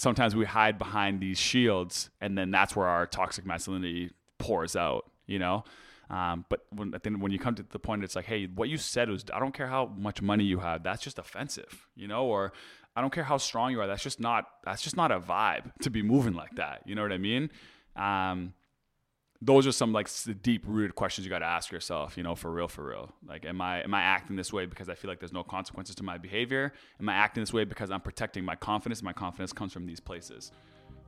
sometimes we hide behind these shields, and then that's where our toxic masculinity pours out. You know. Um, but when, then when you come to the point, it's like, hey, what you said was, I don't care how much money you have, that's just offensive, you know, or I don't care how strong you are, that's just not, that's just not a vibe to be moving like that. You know what I mean? Um, those are some like deep rooted questions you got to ask yourself, you know, for real, for real. Like, am I, am I acting this way because I feel like there's no consequences to my behavior? Am I acting this way because I'm protecting my confidence? My confidence comes from these places.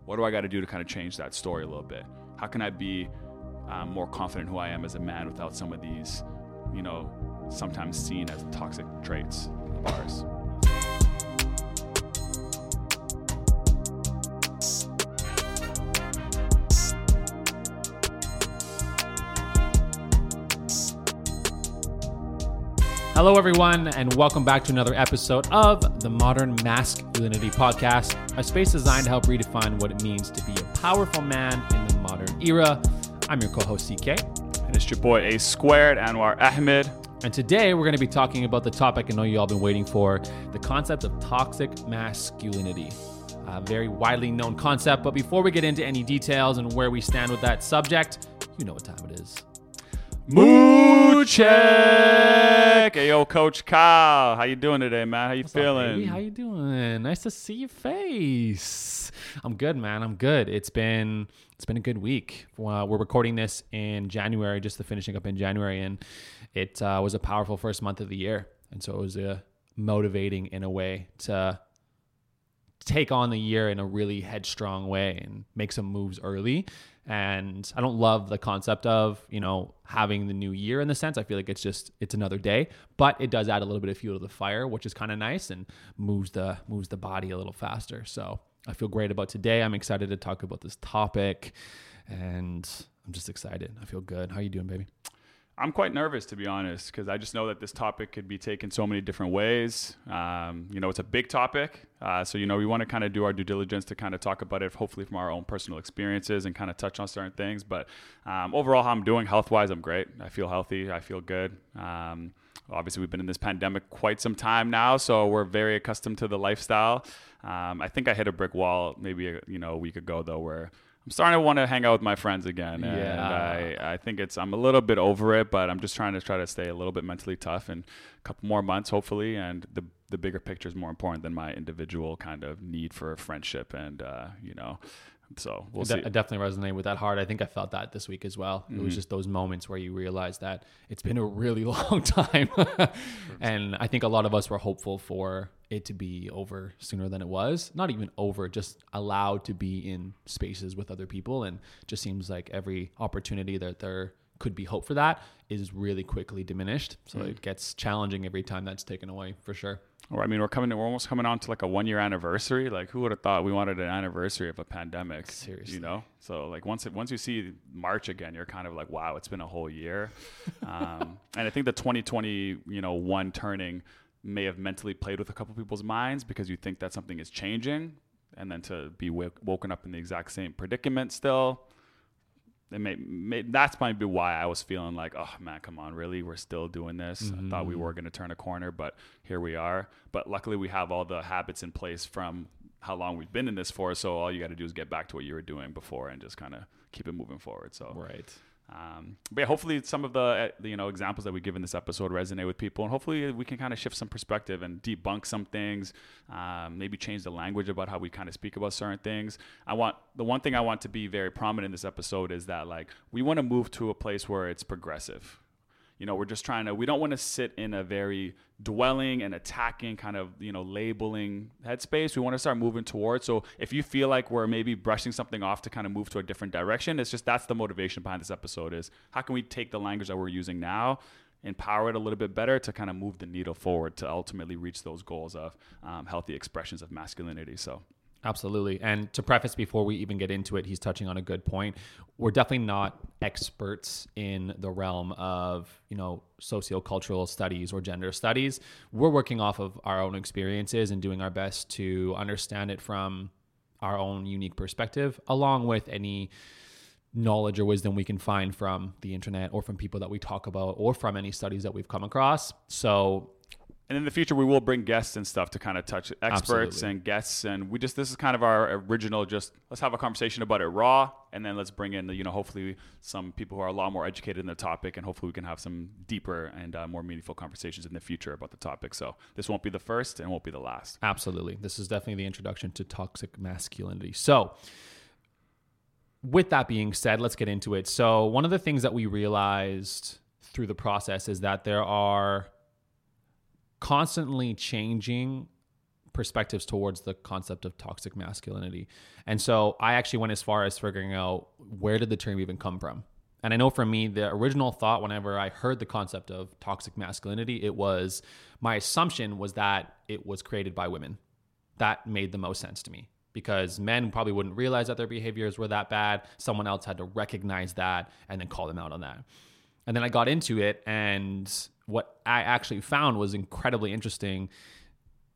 What do I got to do to kind of change that story a little bit? How can I be um, more confident who I am as a man without some of these, you know, sometimes seen as toxic traits of ours. Hello, everyone, and welcome back to another episode of the Modern Masculinity Podcast, a space designed to help redefine what it means to be a powerful man in the modern era. I'm your co host, CK. And it's your boy, A Squared, Anwar Ahmed. And today we're going to be talking about the topic I know you all have been waiting for the concept of toxic masculinity. A very widely known concept, but before we get into any details and where we stand with that subject, you know what time it is. Mood check. Hey, yo, Coach Kyle, how you doing today, man? How you What's feeling? Up? How you doing? Nice to see your face. I'm good, man. I'm good. It's been it's been a good week. Uh, we're recording this in January, just the finishing up in January, and it uh, was a powerful first month of the year, and so it was uh, motivating in a way to take on the year in a really headstrong way and make some moves early and I don't love the concept of, you know, having the new year in the sense. I feel like it's just it's another day, but it does add a little bit of fuel to the fire, which is kind of nice and moves the moves the body a little faster. So, I feel great about today. I'm excited to talk about this topic and I'm just excited. I feel good. How are you doing, baby? I'm quite nervous to be honest, because I just know that this topic could be taken so many different ways. Um, you know, it's a big topic, uh, so you know we want to kind of do our due diligence to kind of talk about it, hopefully from our own personal experiences and kind of touch on certain things. But um, overall, how I'm doing health wise, I'm great. I feel healthy. I feel good. Um, obviously, we've been in this pandemic quite some time now, so we're very accustomed to the lifestyle. Um, I think I hit a brick wall maybe you know a week ago though, where I'm starting to want to hang out with my friends again. And yeah. I, I think it's, I'm a little bit over it, but I'm just trying to try to stay a little bit mentally tough and a couple more months, hopefully. And the, the bigger picture is more important than my individual kind of need for friendship and, uh, you know, so we'll see. I definitely resonate with that hard. I think I felt that this week as well. Mm-hmm. It was mm-hmm. just those moments where you realize that it's been a really long time. and I think a lot of us were hopeful for it to be over sooner than it was. Not even over, just allowed to be in spaces with other people. And just seems like every opportunity that there could be hope for that is really quickly diminished. So mm-hmm. it gets challenging every time that's taken away for sure. Or I mean, we're coming, we're almost coming on to like a one year anniversary. Like, who would have thought we wanted an anniversary of a pandemic? Seriously, you know. So like once it, once you see March again, you're kind of like, wow, it's been a whole year. um, and I think the 2020, you know, one turning may have mentally played with a couple people's minds because you think that something is changing, and then to be w- woken up in the exact same predicament still it may, may, that's might be why I was feeling like, oh man, come on, really, we're still doing this. Mm-hmm. I thought we mm-hmm. were going to turn a corner, but here we are. But luckily, we have all the habits in place from how long we've been in this for. So all you got to do is get back to what you were doing before and just kind of keep it moving forward. So right. Um, but yeah, hopefully some of the uh, you know examples that we give in this episode resonate with people, and hopefully we can kind of shift some perspective and debunk some things, um, maybe change the language about how we kind of speak about certain things. I want the one thing I want to be very prominent in this episode is that like we want to move to a place where it's progressive you know we're just trying to we don't want to sit in a very dwelling and attacking kind of you know labeling headspace. We want to start moving towards so if you feel like we're maybe brushing something off to kind of move to a different direction it's just that's the motivation behind this episode is how can we take the language that we're using now empower it a little bit better to kind of move the needle forward to ultimately reach those goals of um, healthy expressions of masculinity so Absolutely. And to preface before we even get into it, he's touching on a good point. We're definitely not experts in the realm of, you know, sociocultural studies or gender studies. We're working off of our own experiences and doing our best to understand it from our own unique perspective, along with any knowledge or wisdom we can find from the internet or from people that we talk about or from any studies that we've come across. So and in the future we will bring guests and stuff to kind of touch experts Absolutely. and guests and we just this is kind of our original just let's have a conversation about it raw and then let's bring in the, you know hopefully some people who are a lot more educated in the topic and hopefully we can have some deeper and uh, more meaningful conversations in the future about the topic so this won't be the first and won't be the last Absolutely. This is definitely the introduction to toxic masculinity. So, with that being said, let's get into it. So, one of the things that we realized through the process is that there are constantly changing perspectives towards the concept of toxic masculinity. And so, I actually went as far as figuring out where did the term even come from? And I know for me, the original thought whenever I heard the concept of toxic masculinity, it was my assumption was that it was created by women. That made the most sense to me because men probably wouldn't realize that their behaviors were that bad. Someone else had to recognize that and then call them out on that. And then I got into it, and what I actually found was incredibly interesting.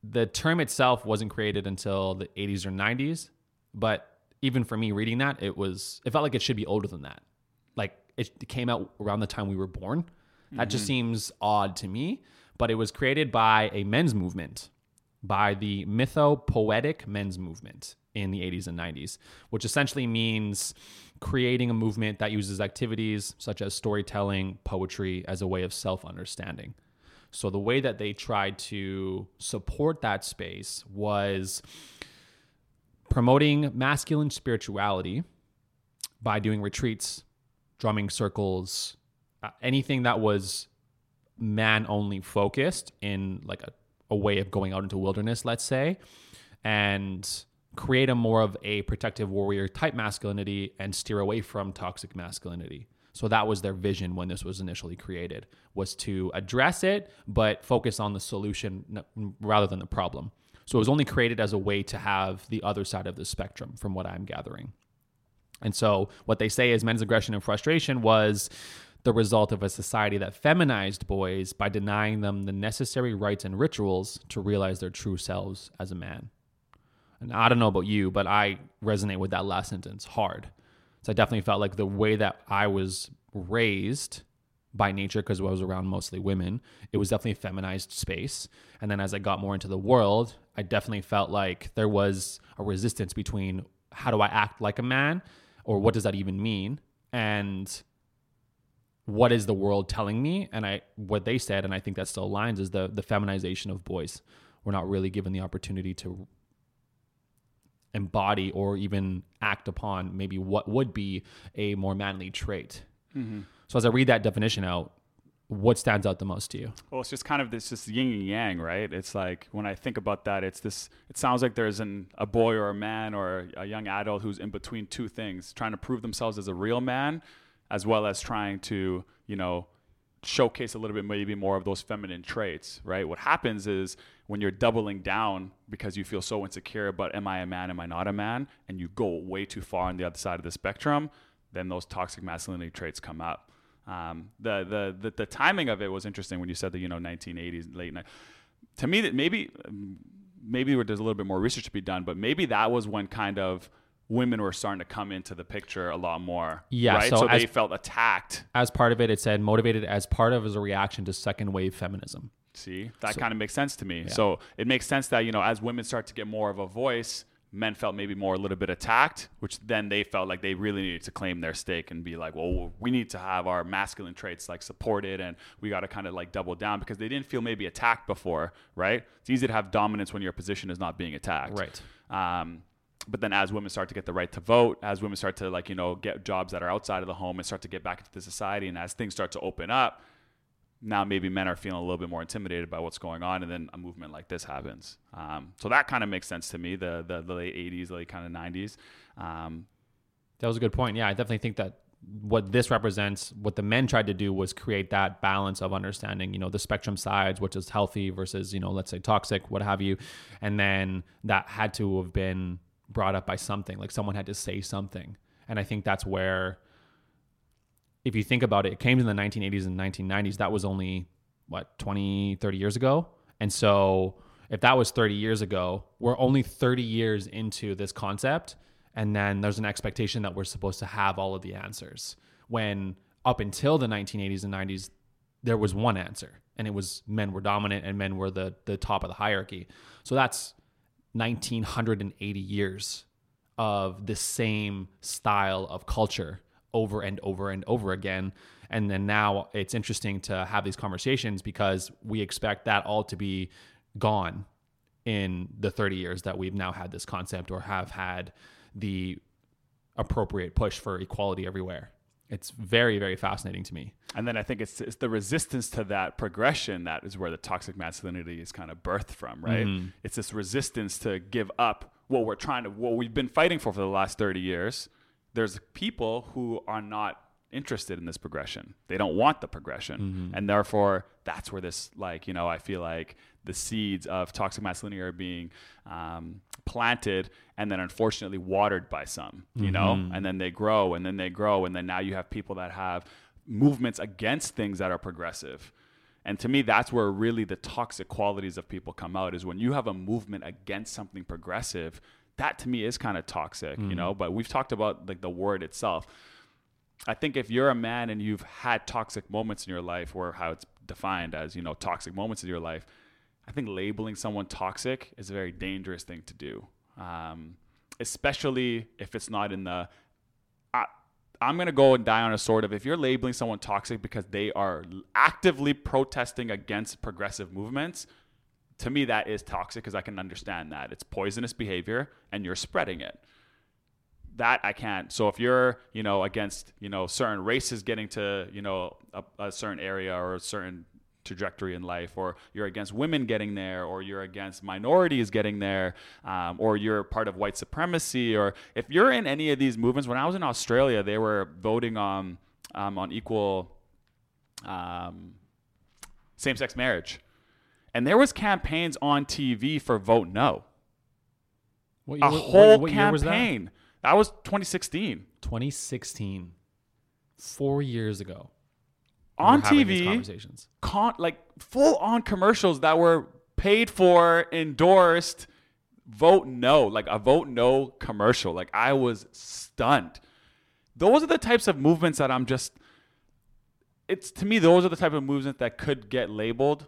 The term itself wasn't created until the 80s or 90s, but even for me reading that, it was it felt like it should be older than that. Like it came out around the time we were born. That just mm-hmm. seems odd to me, but it was created by a men's movement, by the mythopoetic men's movement in the 80s and 90s, which essentially means creating a movement that uses activities such as storytelling, poetry as a way of self understanding. So the way that they tried to support that space was promoting masculine spirituality by doing retreats, drumming circles, uh, anything that was man only focused in like a, a way of going out into wilderness, let's say, and create a more of a protective warrior type masculinity and steer away from toxic masculinity. So that was their vision when this was initially created was to address it but focus on the solution rather than the problem. So it was only created as a way to have the other side of the spectrum from what I'm gathering. And so what they say is men's aggression and frustration was the result of a society that feminized boys by denying them the necessary rights and rituals to realize their true selves as a man. And I don't know about you, but I resonate with that last sentence hard. So I definitely felt like the way that I was raised by nature, because I was around mostly women, it was definitely a feminized space. And then as I got more into the world, I definitely felt like there was a resistance between how do I act like a man or what does that even mean? And what is the world telling me? And I what they said, and I think that still aligns, is the the feminization of boys. We're not really given the opportunity to embody or even act upon maybe what would be a more manly trait. Mm-hmm. So as I read that definition out, what stands out the most to you? Well, it's just kind of this just yin and yang, right? It's like when I think about that, it's this. It sounds like there's an a boy or a man or a young adult who's in between two things, trying to prove themselves as a real man, as well as trying to, you know, showcase a little bit maybe more of those feminine traits, right? What happens is when you're doubling down because you feel so insecure about am I a man, am I not a man, and you go way too far on the other side of the spectrum, then those toxic masculinity traits come up. Um, the, the the the timing of it was interesting when you said the you know 1980s late night. To me, that maybe maybe there's a little bit more research to be done, but maybe that was when kind of women were starting to come into the picture a lot more. Yeah, right. so So, as- they felt attacked. As part of it, it said motivated as part of as a reaction to second wave feminism. See, that kind of makes sense to me. So it makes sense that you know as women start to get more of a voice, men felt maybe more a little bit attacked, which then they felt like they really needed to claim their stake and be like, well, we need to have our masculine traits like supported, and we got to kind of like double down because they didn't feel maybe attacked before, right? It's easy to have dominance when your position is not being attacked, Right. Um, but then as women start to get the right to vote, as women start to like you know get jobs that are outside of the home and start to get back into the society, and as things start to open up, now maybe men are feeling a little bit more intimidated by what's going on, and then a movement like this happens. Um, so that kind of makes sense to me. The the, the late '80s, late kind of '90s. Um, That was a good point. Yeah, I definitely think that what this represents, what the men tried to do was create that balance of understanding, you know, the spectrum sides, which is healthy versus, you know, let's say toxic, what have you. And then that had to have been brought up by something, like someone had to say something. And I think that's where, if you think about it, it came in the 1980s and 1990s. That was only, what, 20, 30 years ago? And so if that was 30 years ago, we're only 30 years into this concept. And then there's an expectation that we're supposed to have all of the answers. When up until the 1980s and 90s, there was one answer, and it was men were dominant and men were the the top of the hierarchy. So that's 1980 years of the same style of culture over and over and over again. And then now it's interesting to have these conversations because we expect that all to be gone in the 30 years that we've now had this concept or have had the appropriate push for equality everywhere. It's very, very fascinating to me. And then I think it's, it's the resistance to that progression that is where the toxic masculinity is kind of birthed from, right? Mm-hmm. It's this resistance to give up what we're trying to, what we've been fighting for for the last 30 years. There's people who are not interested in this progression. They don't want the progression. Mm-hmm. And therefore, that's where this, like, you know, I feel like the seeds of toxic masculinity are being um, planted and then unfortunately watered by some, you know, Mm-hmm. and then they grow and then they grow. And then now you have people that have movements against things that are progressive. And to me, that's where really the toxic qualities of people come out is when you have a movement against something progressive. That to me is kind of toxic, you know. But we've talked about like the word itself. I think if you're a man and you've had toxic moments in your life, or how it's defined as you know toxic moments in your life, I think labeling someone toxic is a very dangerous thing to do, um, especially if it's not in the. I, I'm gonna go and die on a sword of if you're labeling someone toxic because they are actively protesting against progressive movements. To me, that is toxic because I can understand that it's poisonous behavior and you're spreading it that I can't. So if you're, you know, against, you know, certain races getting to, you know, a, a certain area or a certain trajectory in life, or you're against women getting there, or you're against minorities getting there, um, or you're part of white supremacy, or if you're in any of these movements, when I was in Australia, they were voting on um, on equal um, same-sex marriage, and there was campaigns on TV for vote no. What, A what- whole what year was that? campaign. that was 2016. 2016, four years ago. on were having these TV, conversations. con- like full on commercials that were paid for, endorsed, vote no, like a vote no commercial. Like I was stunned. Those are the types of movements that I'm just. It's to me, those are the type of movements that could get labeled,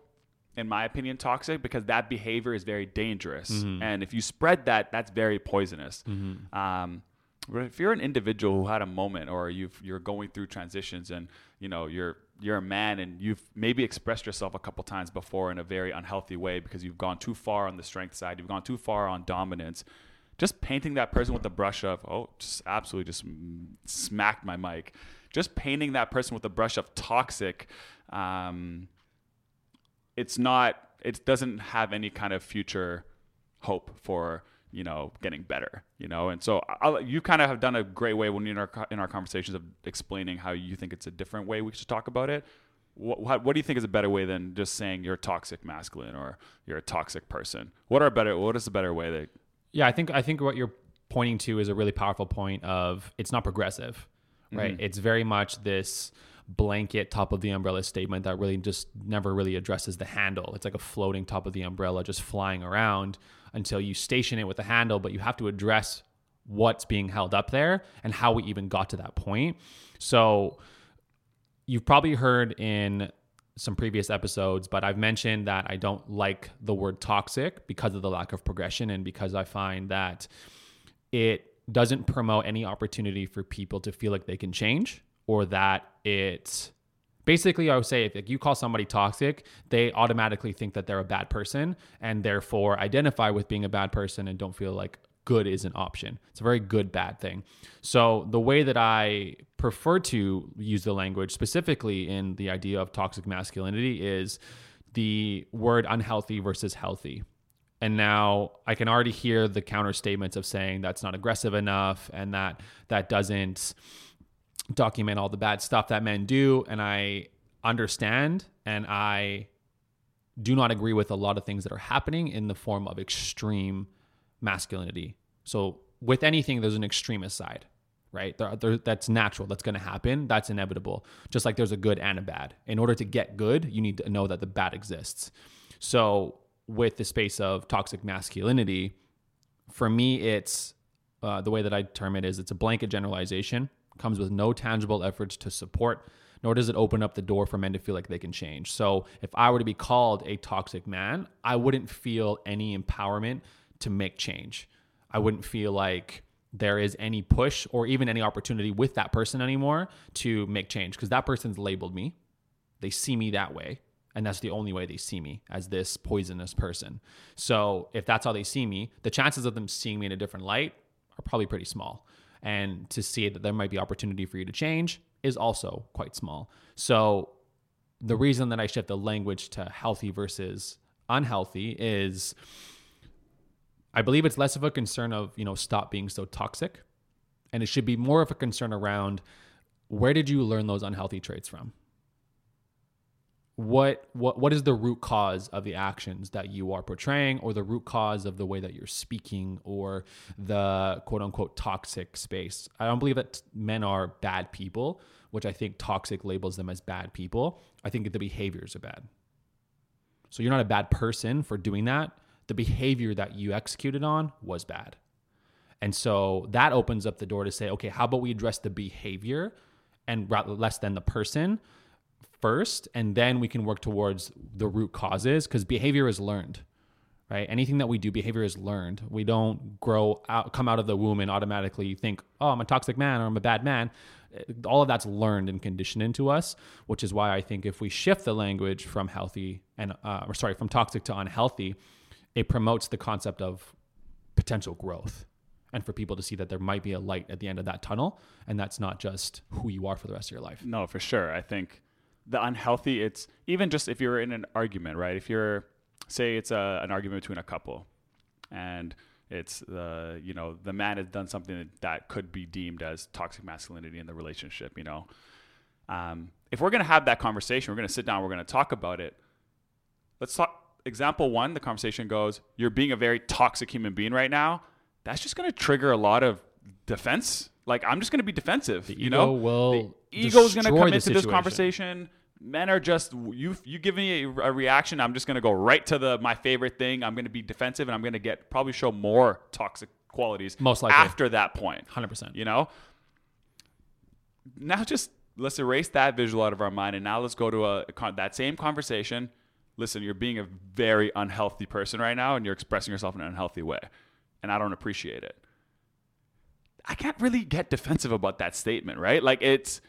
in my opinion, toxic because that behavior is very dangerous. And if you spread that, that's very poisonous. Um, but if you're an individual who had a moment, or you've, you're going through transitions, and you know you're you're a man, and you've maybe expressed yourself a couple times before in a very unhealthy way because you've gone too far on the strength side, you've gone too far on dominance. Just painting that person with the brush of oh, just absolutely just smacked my mic. Just painting that person with the brush of toxic. Um, it's not. It doesn't have any kind of future hope for you know getting better you know and so I'll, you kind of have done a great way when in our in our conversations of explaining how you think it's a different way we should talk about it what, what, what do you think is a better way than just saying you're toxic masculine or you're a toxic person what are better what is a better way that Yeah, I think I think what you're pointing to is a really powerful point of it's not progressive, right? Mm-hmm. It's very much this blanket top of the umbrella statement that really just never really addresses the handle. It's like a floating top of the umbrella just flying around until you station it with the handle, but you have to address what's being held up there and how we even got to that point. So you've probably heard in some previous episodes, but I've mentioned that I don't like the word toxic because of the lack of progression and because I find that it doesn't promote any opportunity for people to feel like they can change or that it basically I would say if you call somebody toxic, they automatically think that they're a bad person and therefore identify with being a bad person and don't feel like good is an option. It's a very good bad thing. So the way that I prefer to use the language specifically in the idea of toxic masculinity is the word unhealthy versus healthy. And now I can already hear the counter statements of saying that's not aggressive enough and that that doesn't document all the bad stuff that men do. And I understand and I do not agree with a lot of things that are happening in the form of extreme masculinity. So with anything, there's an extremist side, right? There, there, that's natural. That's going to happen. That's inevitable. Just like there's a good and a bad. In order to get good, you need to know that the bad exists. So with the space of toxic masculinity, for me, it's uh, the way that I term it is it's a blanket generalization, comes with no tangible efforts to support, nor does it open up the door for men to feel like they can change. So if I were to be called a toxic man, I wouldn't feel any empowerment to make change. I wouldn't feel like there is any push or even any opportunity with that person anymore to make change because that person's labeled me. They see me that way. And that's the only way they see me as this poisonous person. So if that's how they see me, the chances of them seeing me in a different light are probably pretty small. And to see that there might be opportunity for you to change is also quite small. So the reason that I shift the language to healthy versus unhealthy is I believe it's less of a concern of, you know, stop being so toxic. And it should be more of a concern around where did you learn those unhealthy traits from? What what what is the root cause of the actions that you are portraying or the root cause of the way that you're speaking or the quote unquote toxic space? I don't believe that men are bad people, which I think toxic labels them as bad people. I think the behaviors are bad. So you're not a bad person for doing that the behavior that you executed on was bad. And so that opens up the door to say, okay, how about we address the behavior and rather less than the person first, and then we can work towards the root causes because behavior is learned, right? Anything that we do, behavior is learned. We don't grow out, come out of the womb and automatically think, oh, I'm a toxic man or I'm a bad man. All of that's learned and conditioned into us, which is why I think if we shift the language from healthy and, uh, or sorry, from toxic to unhealthy, it promotes the concept of potential growth and for people to see that there might be a light at the end of that tunnel and that's not just who you are for the rest of your life. No, for sure. I think the unhealthy it's even just if you're in an argument, right? If you're say it's a, an argument between a couple and it's the you know the man has done something that could be deemed as toxic masculinity in the relationship you know um, if we're going to have that conversation we're going to sit down we're going to talk about it let's talk example one, the conversation goes, You're being a very toxic human being right now. That's just going to trigger a lot of defense. Like, I'm just going to be defensive. The you know, will the ego is going to come into this conversation. Men are just you. You give me a, a reaction, I'm just going to go right to the my favorite thing. I'm going to be defensive, and I'm going to get probably show more toxic qualities. Most likely after that point. point, hundred percent. You know. Now just let's erase that visual out of our mind, and now let's go to a, a that same conversation listen, you're being a very unhealthy person right now and you're expressing yourself in an unhealthy way. And I don't appreciate it. I can't really get defensive about that statement, right? Like it's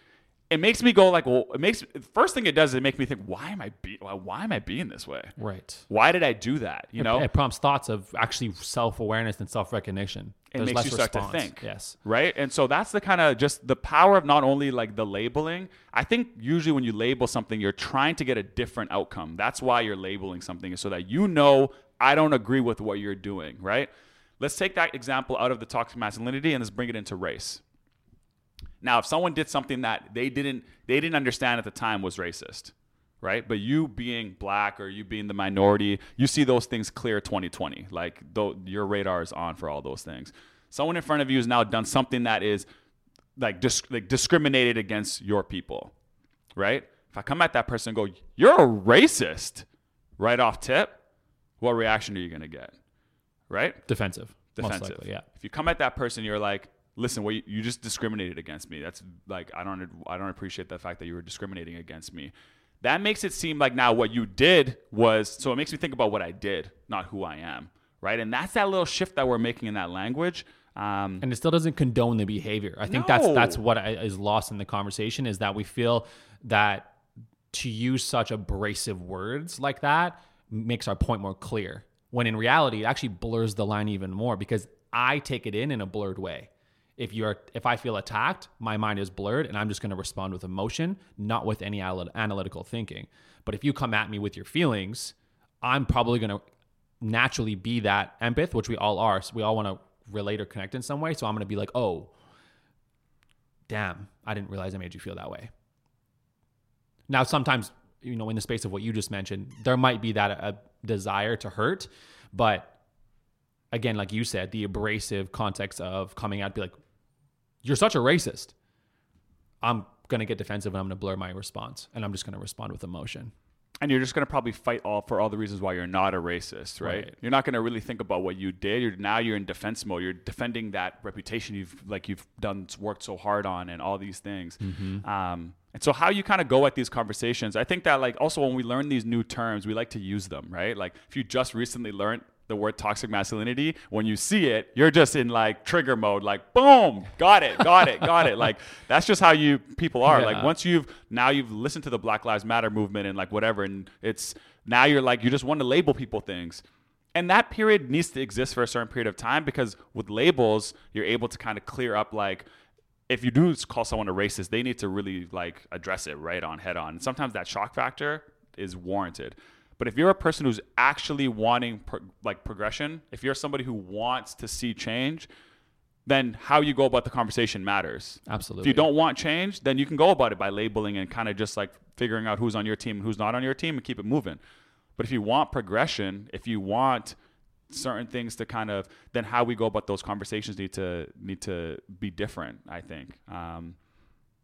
it makes me go like, well, it makes first thing it does is it makes me think, why am I be why am I being this way? Right. Why did I do that? You it, know, it prompts thoughts of actually self awareness and self recognition. It makes you start response. to think. Yes. Right. And so that's the kind of just the power of not only like the labeling. I think usually when you label something, you're trying to get a different outcome. That's why you're labeling something is so that you know I don't agree with what you're doing. Right. Let's take that example out of the toxic masculinity and let's bring it into race. Now, if someone did something that they didn't they didn't understand at the time was racist, right? But you being black or you being the minority, you see those things clear 2020. Like though your radar is on for all those things. Someone in front of you has now done something that is like, like discriminated against your people, right? If I come at that person and go, "You're a racist," right off tip, what reaction are you going to get? Right? Defensive. Defensive. Likely, yeah. If you come at that person, you're like, listen, well, you just discriminated against me. That's like I don't I don't appreciate the fact that you were discriminating against me. That makes it seem like now what you did was so it makes me think about what I did, not who I am, right? And that's that little shift that we're making in that language. Um, and it still doesn't condone the behavior. I think no. that's that's what is lost in the conversation is that we feel that to use such abrasive words like that makes our point more clear. When in reality, it actually blurs the line even more because I take it in in a blurred way if you're if I feel attacked, my mind is blurred and I'm just going to respond with emotion, not with any analytical thinking. But if you come at me with your feelings, I'm probably going to naturally be that empath, which we all are. So we all want to relate or connect in some way. So I'm going to be like, "Oh, damn, I didn't realize I made you feel that way." Now, sometimes, you know, in the space of what you just mentioned, there might be that a desire to hurt, but again, like you said, the abrasive context of coming out, be like, you're such a racist. I'm going to get defensive and I'm going to blur my response and I'm just going to respond with emotion. And you're just going to probably fight all for all the reasons why you're not a racist, right? right. You're not going to really think about what you did. You're now you're in defense mode. You're defending that reputation you've like you've done worked so hard on and all these things. Mm-hmm. Um, And so how you kind of go at these conversations, I think that like also when we learn these new terms, we like to use them, right? Like if you just recently learned the word toxic masculinity, when you see it, you're just in like trigger mode, like boom, got it, got it, got it. Like that's just how you people are. Yeah. Like once you've now you've listened to the Black Lives Matter movement and like whatever, and it's now you're like you just want to label people things. And that period needs to exist for a certain period of time because with labels, you're able to kind of clear up like if you do call someone a racist, they need to really like address it right on head on. And sometimes that shock factor is warranted. But if you're a person who's actually wanting pro- like progression, if you're somebody who wants to see change, then how you go about the conversation matters. Absolutely. If you don't want change, then you can go about it by labeling and kind of just like figuring out who's on your team and who's not on your team and keep it moving. But if you want progression, if you want certain things to kind of then how we go about those conversations need to need to be different i think. Um,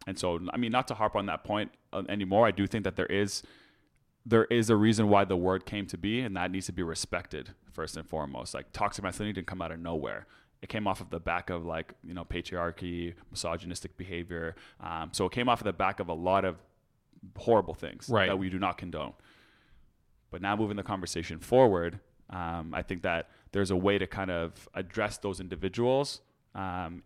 and so i mean not to harp on that point uh, anymore i do think that there is there is a reason why the word came to be and that needs to be respected first and foremost. Like toxic masculinity didn't come out of nowhere. It came off of the back of like you know patriarchy misogynistic behavior. Um, so it came off of the back of a lot of horrible things Right. that we do not condone. But now moving the conversation forward, um, I think that there's a way to kind of address those individuals um,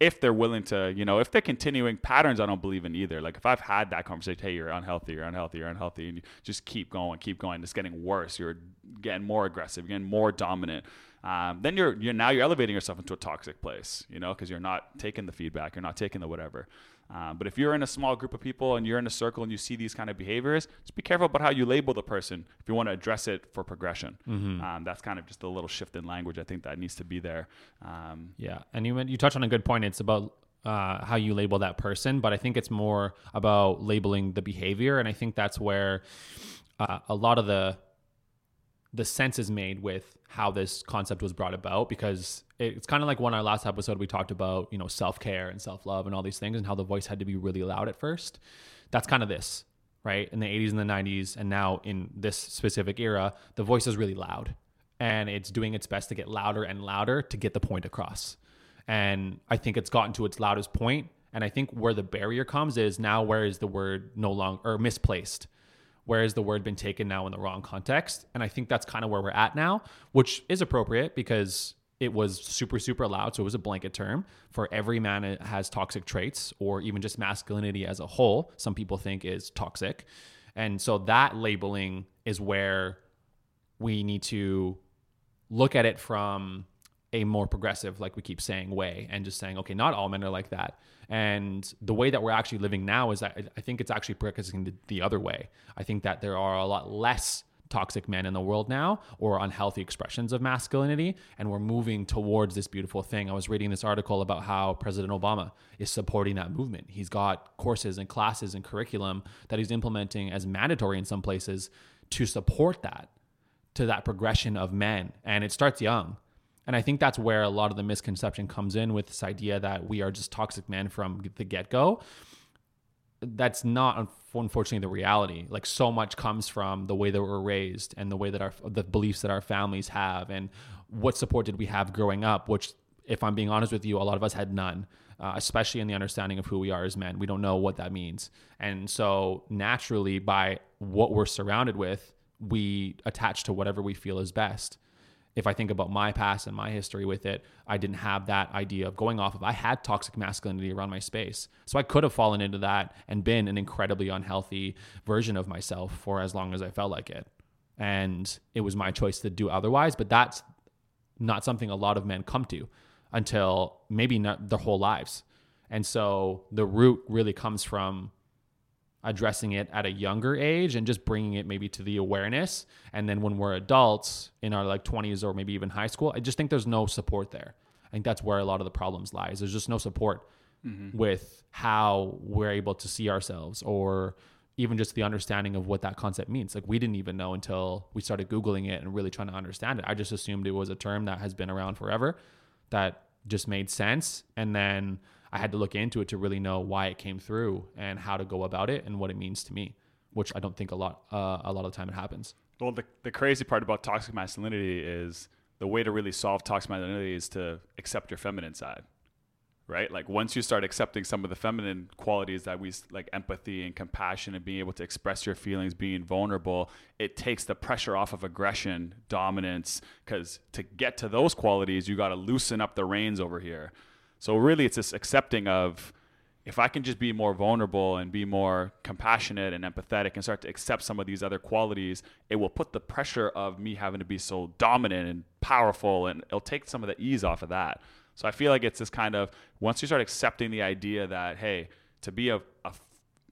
if they're willing to, you know, if they're continuing patterns I don't believe in either. Like if I've had that conversation, hey, you're unhealthy, you're unhealthy, you're unhealthy, and you just keep going, keep going, it's getting worse. You're getting more aggressive, you're getting more dominant. Um, then you're you're now you're elevating yourself into a toxic place, you know, because you're not taking the feedback, you're not taking the whatever. Um, but if you're in a small group of people and you're in a circle and you see these kind of behaviors, just be careful about how you label the person if you want to address it for progression. Um, that's kind of just a little shift in language. I think that needs to be there. Um, Yeah, and you you touched on a good point. It's about uh, how you label that person, but I think it's more about labeling the behavior, and I think that's where uh, a lot of the the sense is made with how this concept was brought about because it's kind of like when our last episode we talked about you know self-care and self-love and all these things and how the voice had to be really loud at first. That's kind of this right? In the 80s and the 90s and now in this specific era the voice is really loud and it's doing its best to get louder and louder to get the point across. And i think it's gotten to its loudest point and i think where the barrier comes is now where is the word no longer or misplaced where has the word been taken now in the wrong context? And I think that's kind of where we're at now, which is appropriate because it was super, super loud. So it was a blanket term for every man has toxic traits or even just masculinity as a whole. Some people think is toxic. And so that labeling is where we need to look at it from a more progressive, like we keep saying, way and just saying, okay, not all men are like that. And the way that we're actually living now is that I think it's actually progressing the, the other way. I think that there are a lot less toxic men in the world now or unhealthy expressions of masculinity and we're moving towards this beautiful thing. I was reading this article about how President Obama is supporting that movement. He's got courses and classes and curriculum that he's implementing as mandatory in some places to support that to that progression of men and it starts young and i think that's where a lot of the misconception comes in with this idea that we are just toxic men from the get-go. That's not unfortunately the reality. Like so much comes from the way that we're raised and the way that our the beliefs that our families have and what support did we have growing up which if i'm being honest with you a lot of us had none uh, especially in the understanding of who we are as men. We don't know what that means. And so naturally by what we're surrounded with we attach to whatever we feel is best if I think about my past and my history with it, I didn't have that idea of going off of I had toxic masculinity around my space. So I could have fallen into that and been an incredibly unhealthy version of myself for as long as I felt like it. And it was my choice to do otherwise, but that's not something a lot of men come to until maybe not their whole lives. And so the root really comes from addressing it at a younger age and just bringing it maybe to the awareness. And then when we're adults in our like 20s or maybe even high school i just think there's no support there. I think that's where a lot of the problems lies there's just no support mm-hmm. with how we're able to see ourselves or even just the understanding of what that concept means. Like we didn't even know until we started googling it and really trying to understand it. I just assumed it was a term that has been around forever that just made sense. And then I had to look into it to really know why it came through and how to go about it and what it means to me, which I don't think a lot uh, a lot of the time it happens. Well, the, the crazy part about toxic masculinity is the way to really solve toxic masculinity is to accept your feminine side, right? Like once you start accepting some of the feminine qualities that we like empathy and compassion and being able to express your feelings, being vulnerable, it takes the pressure off of aggression, dominance, because to get to those qualities, you got to loosen up the reins over here. So really, it's this accepting of if I can just be more vulnerable and be more compassionate and empathetic and start to accept some of these other qualities, it will put the pressure of me having to be so dominant and powerful and it'll take some of the ease off of that. So I feel like it's this kind of once you start accepting the idea that hey, to be a, a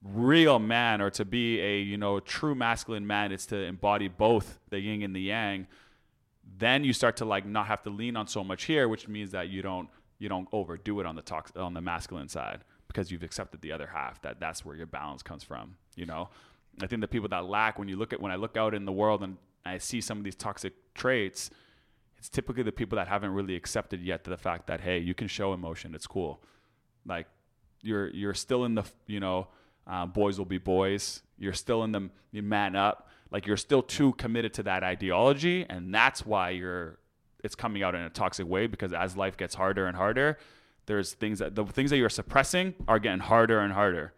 real man or to be a you know true masculine man, it's to embody both the yin and the yang. Then you start to like not have to lean on so much here, which means that you don't you don't overdo it on the talk on the masculine side because you've accepted the other half. That that's where your balance comes from. You know, I think the people that lack when you look at when I look out in the world and I see some of these toxic traits it's typically the people that haven't really accepted yet to the fact that hey, you can show emotion. It's cool. Like you're you're still in the you know uh, boys will be boys. You're still in the you man up. Like you're still too committed to that ideology, and that's why you're it's coming out in a toxic way because as life gets harder and harder, there's things that the things that you're suppressing are getting harder and harder,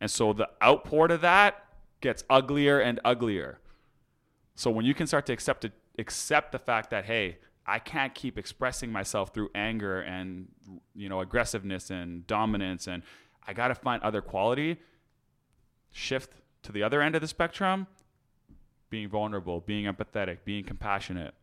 and so the outpour to that gets uglier and uglier. So when you can start to accept it, accept the fact that hey, I can't keep expressing myself through anger and you know aggressiveness and dominance and I got to find other quality shift to the other end of the spectrum being vulnerable being empathetic being compassionate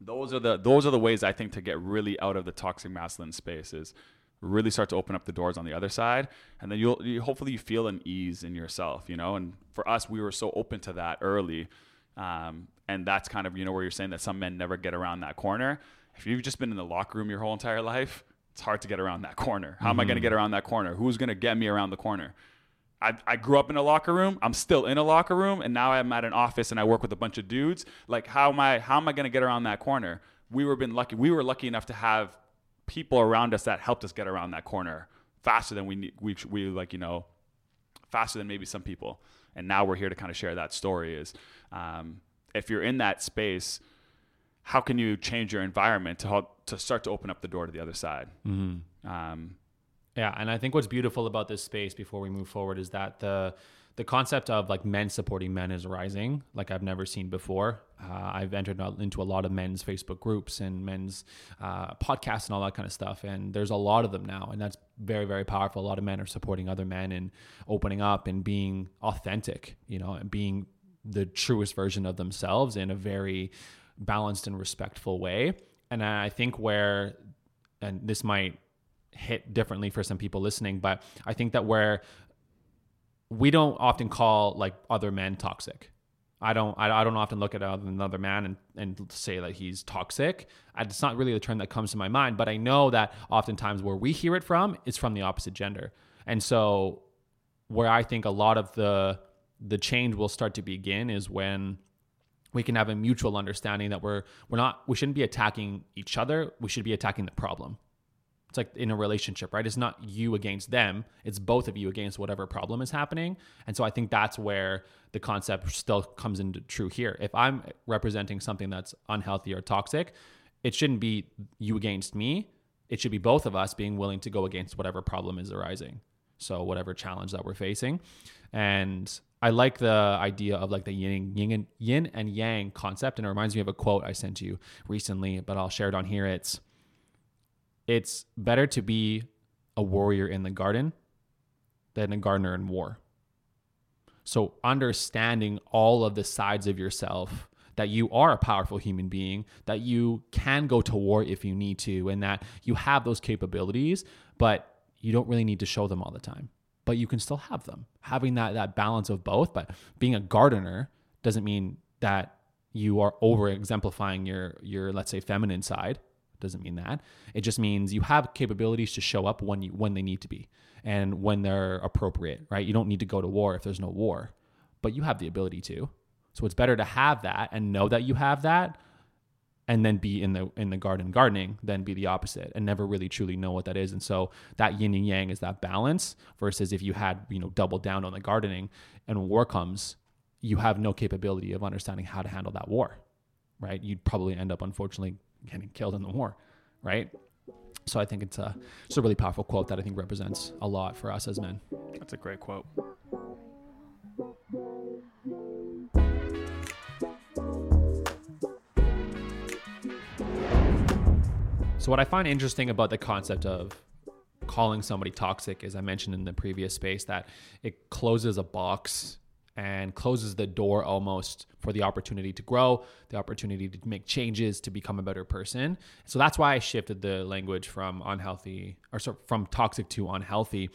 those are the those are the ways I think to get really out of the toxic masculine spaces really start to open up the doors on the other side and then you'll you, hopefully you feel an ease in yourself you know and for us we were so open to that early um, and that's kind of you know where you're saying that some men never get around that corner. If you've just been in the locker room your whole entire life, it's hard to get around that corner. How mm-hmm. am I going to get around that corner? Who's going to get me around the corner? I, I grew up in a locker room. I'm still in a locker room, and now I'm at an office and I work with a bunch of dudes. Like, how am I? How am I going to get around that corner? We were been lucky. We were lucky enough to have people around us that helped us get around that corner faster than we we we like you know faster than maybe some people. And now we're here to kind of share that story. Is um, if you're in that space, how can you change your environment to help to start to open up the door to the other side? Mm-hmm. Um, yeah, and I think what's beautiful about this space before we move forward is that the the concept of like men supporting men is rising like I've never seen before. Uh, I've entered into a lot of men's Facebook groups and men's uh, podcasts and all that kind of stuff, and there's a lot of them now, and that's very very powerful. A lot of men are supporting other men and opening up and being authentic, you know, and being the truest version of themselves in a very balanced and respectful way. And I think where, and this might hit differently for some people listening, but I think that where we don't often call like other men toxic. I don't I, I don't often look at another man and, and say that he's toxic. It's not really the term that comes to my mind, but I know that oftentimes where we hear it from is from the opposite gender. And so where I think a lot of the the change will start to begin is when we can have a mutual understanding that we're we're not we shouldn't be attacking each other we should be attacking the problem it's like in a relationship right? It's not you against them it's both of you against whatever problem is happening. And so i think that's where the concept still comes into true here. If i'm representing something that's unhealthy or toxic it shouldn't be you against me. It should be both of us being willing to go against whatever problem is arising. So whatever challenge that we're facing. And I like the idea of like the yin, yin, and, yin and yang concept, and it reminds me of a quote I sent you recently, but I'll share it on here. It's it's better to be a warrior in the garden than a gardener in war. So understanding all of the sides of yourself that you are a powerful human being, that you can go to war if you need to, and that you have those capabilities, but you don't really need to show them all the time but you can still have them. Having that that balance of both, but being a gardener doesn't mean that you are over exemplifying your your let's say feminine side. Doesn't mean that. It just means you have capabilities to show up when you when they need to be and when they're appropriate, right? You don't need to go to war if there's no war, but you have the ability to. So it's better to have that and know that you have that and then be in the in the garden gardening then be the opposite and never really truly know what that is and so that yin and yang is that balance versus if you had you know double down on the gardening and war comes you have no capability of understanding how to handle that war right you'd probably end up unfortunately getting killed in the war right So I think it's a it's a really powerful quote that I think represents a lot for us as men. That's a great quote. So what I find interesting about the concept of calling somebody toxic, as I mentioned in the previous space, that it closes a box and closes the door almost for the opportunity to grow, the opportunity to make changes, to become a better person. So that's why I shifted the language from unhealthy or sorry, from toxic to unhealthy.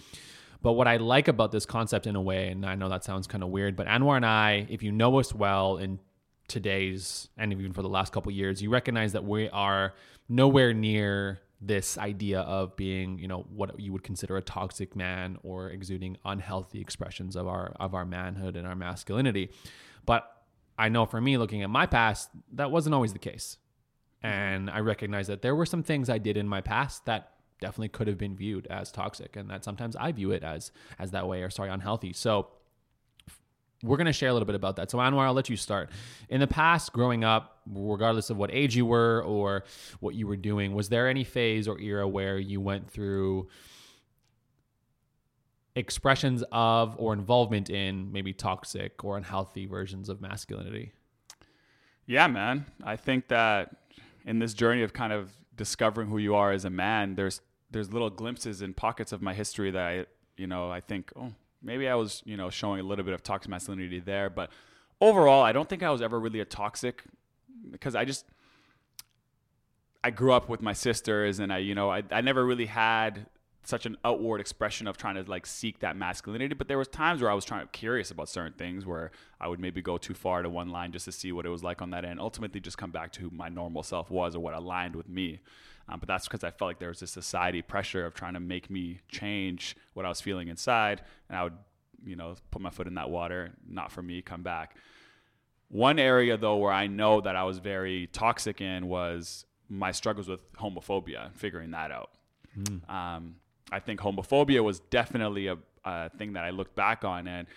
But what I like about this concept in a way, and I know that sounds kind of weird, but Anwar and I, if you know us well in today's and even for the last couple years, you recognize that we are nowhere near this idea of being, you know, what you would consider a toxic man or exuding unhealthy expressions of our of our manhood and our masculinity. But I know for me looking at my past, that wasn't always the case. And I recognize that there were some things I did in my past that definitely could have been viewed as toxic and that sometimes I view it as as that way or sorry unhealthy. So we're going to share a little bit about that. So, Anwar, I'll let you start. In the past, growing up, regardless of what age you were or what you were doing, was there any phase or era where you went through expressions of or involvement in maybe toxic or unhealthy versions of masculinity? Yeah, man. I think that in this journey of kind of discovering who you are as a man, there's there's little glimpses and pockets of my history that I, you know, I think, oh, maybe I was, you know, showing a little bit of toxic masculinity there, but overall, I don't think I was ever really a toxic because I just I grew up with my sisters and I, you know, I, I never really had such an outward expression of trying to like seek that masculinity, but there was times where I was trying to curious about certain things where I would maybe go too far to one line just to see what it was like on that end. Ultimately, just come back to who my normal self was or what aligned with me. Um, but that's because I felt like there was this society pressure of trying to make me change what I was feeling inside, and I would, you know, put my foot in that water. Not for me. Come back. One area though where I know that I was very toxic in was my struggles with homophobia and figuring that out. Mm. Um, I think homophobia was definitely a, a thing that I looked back on, and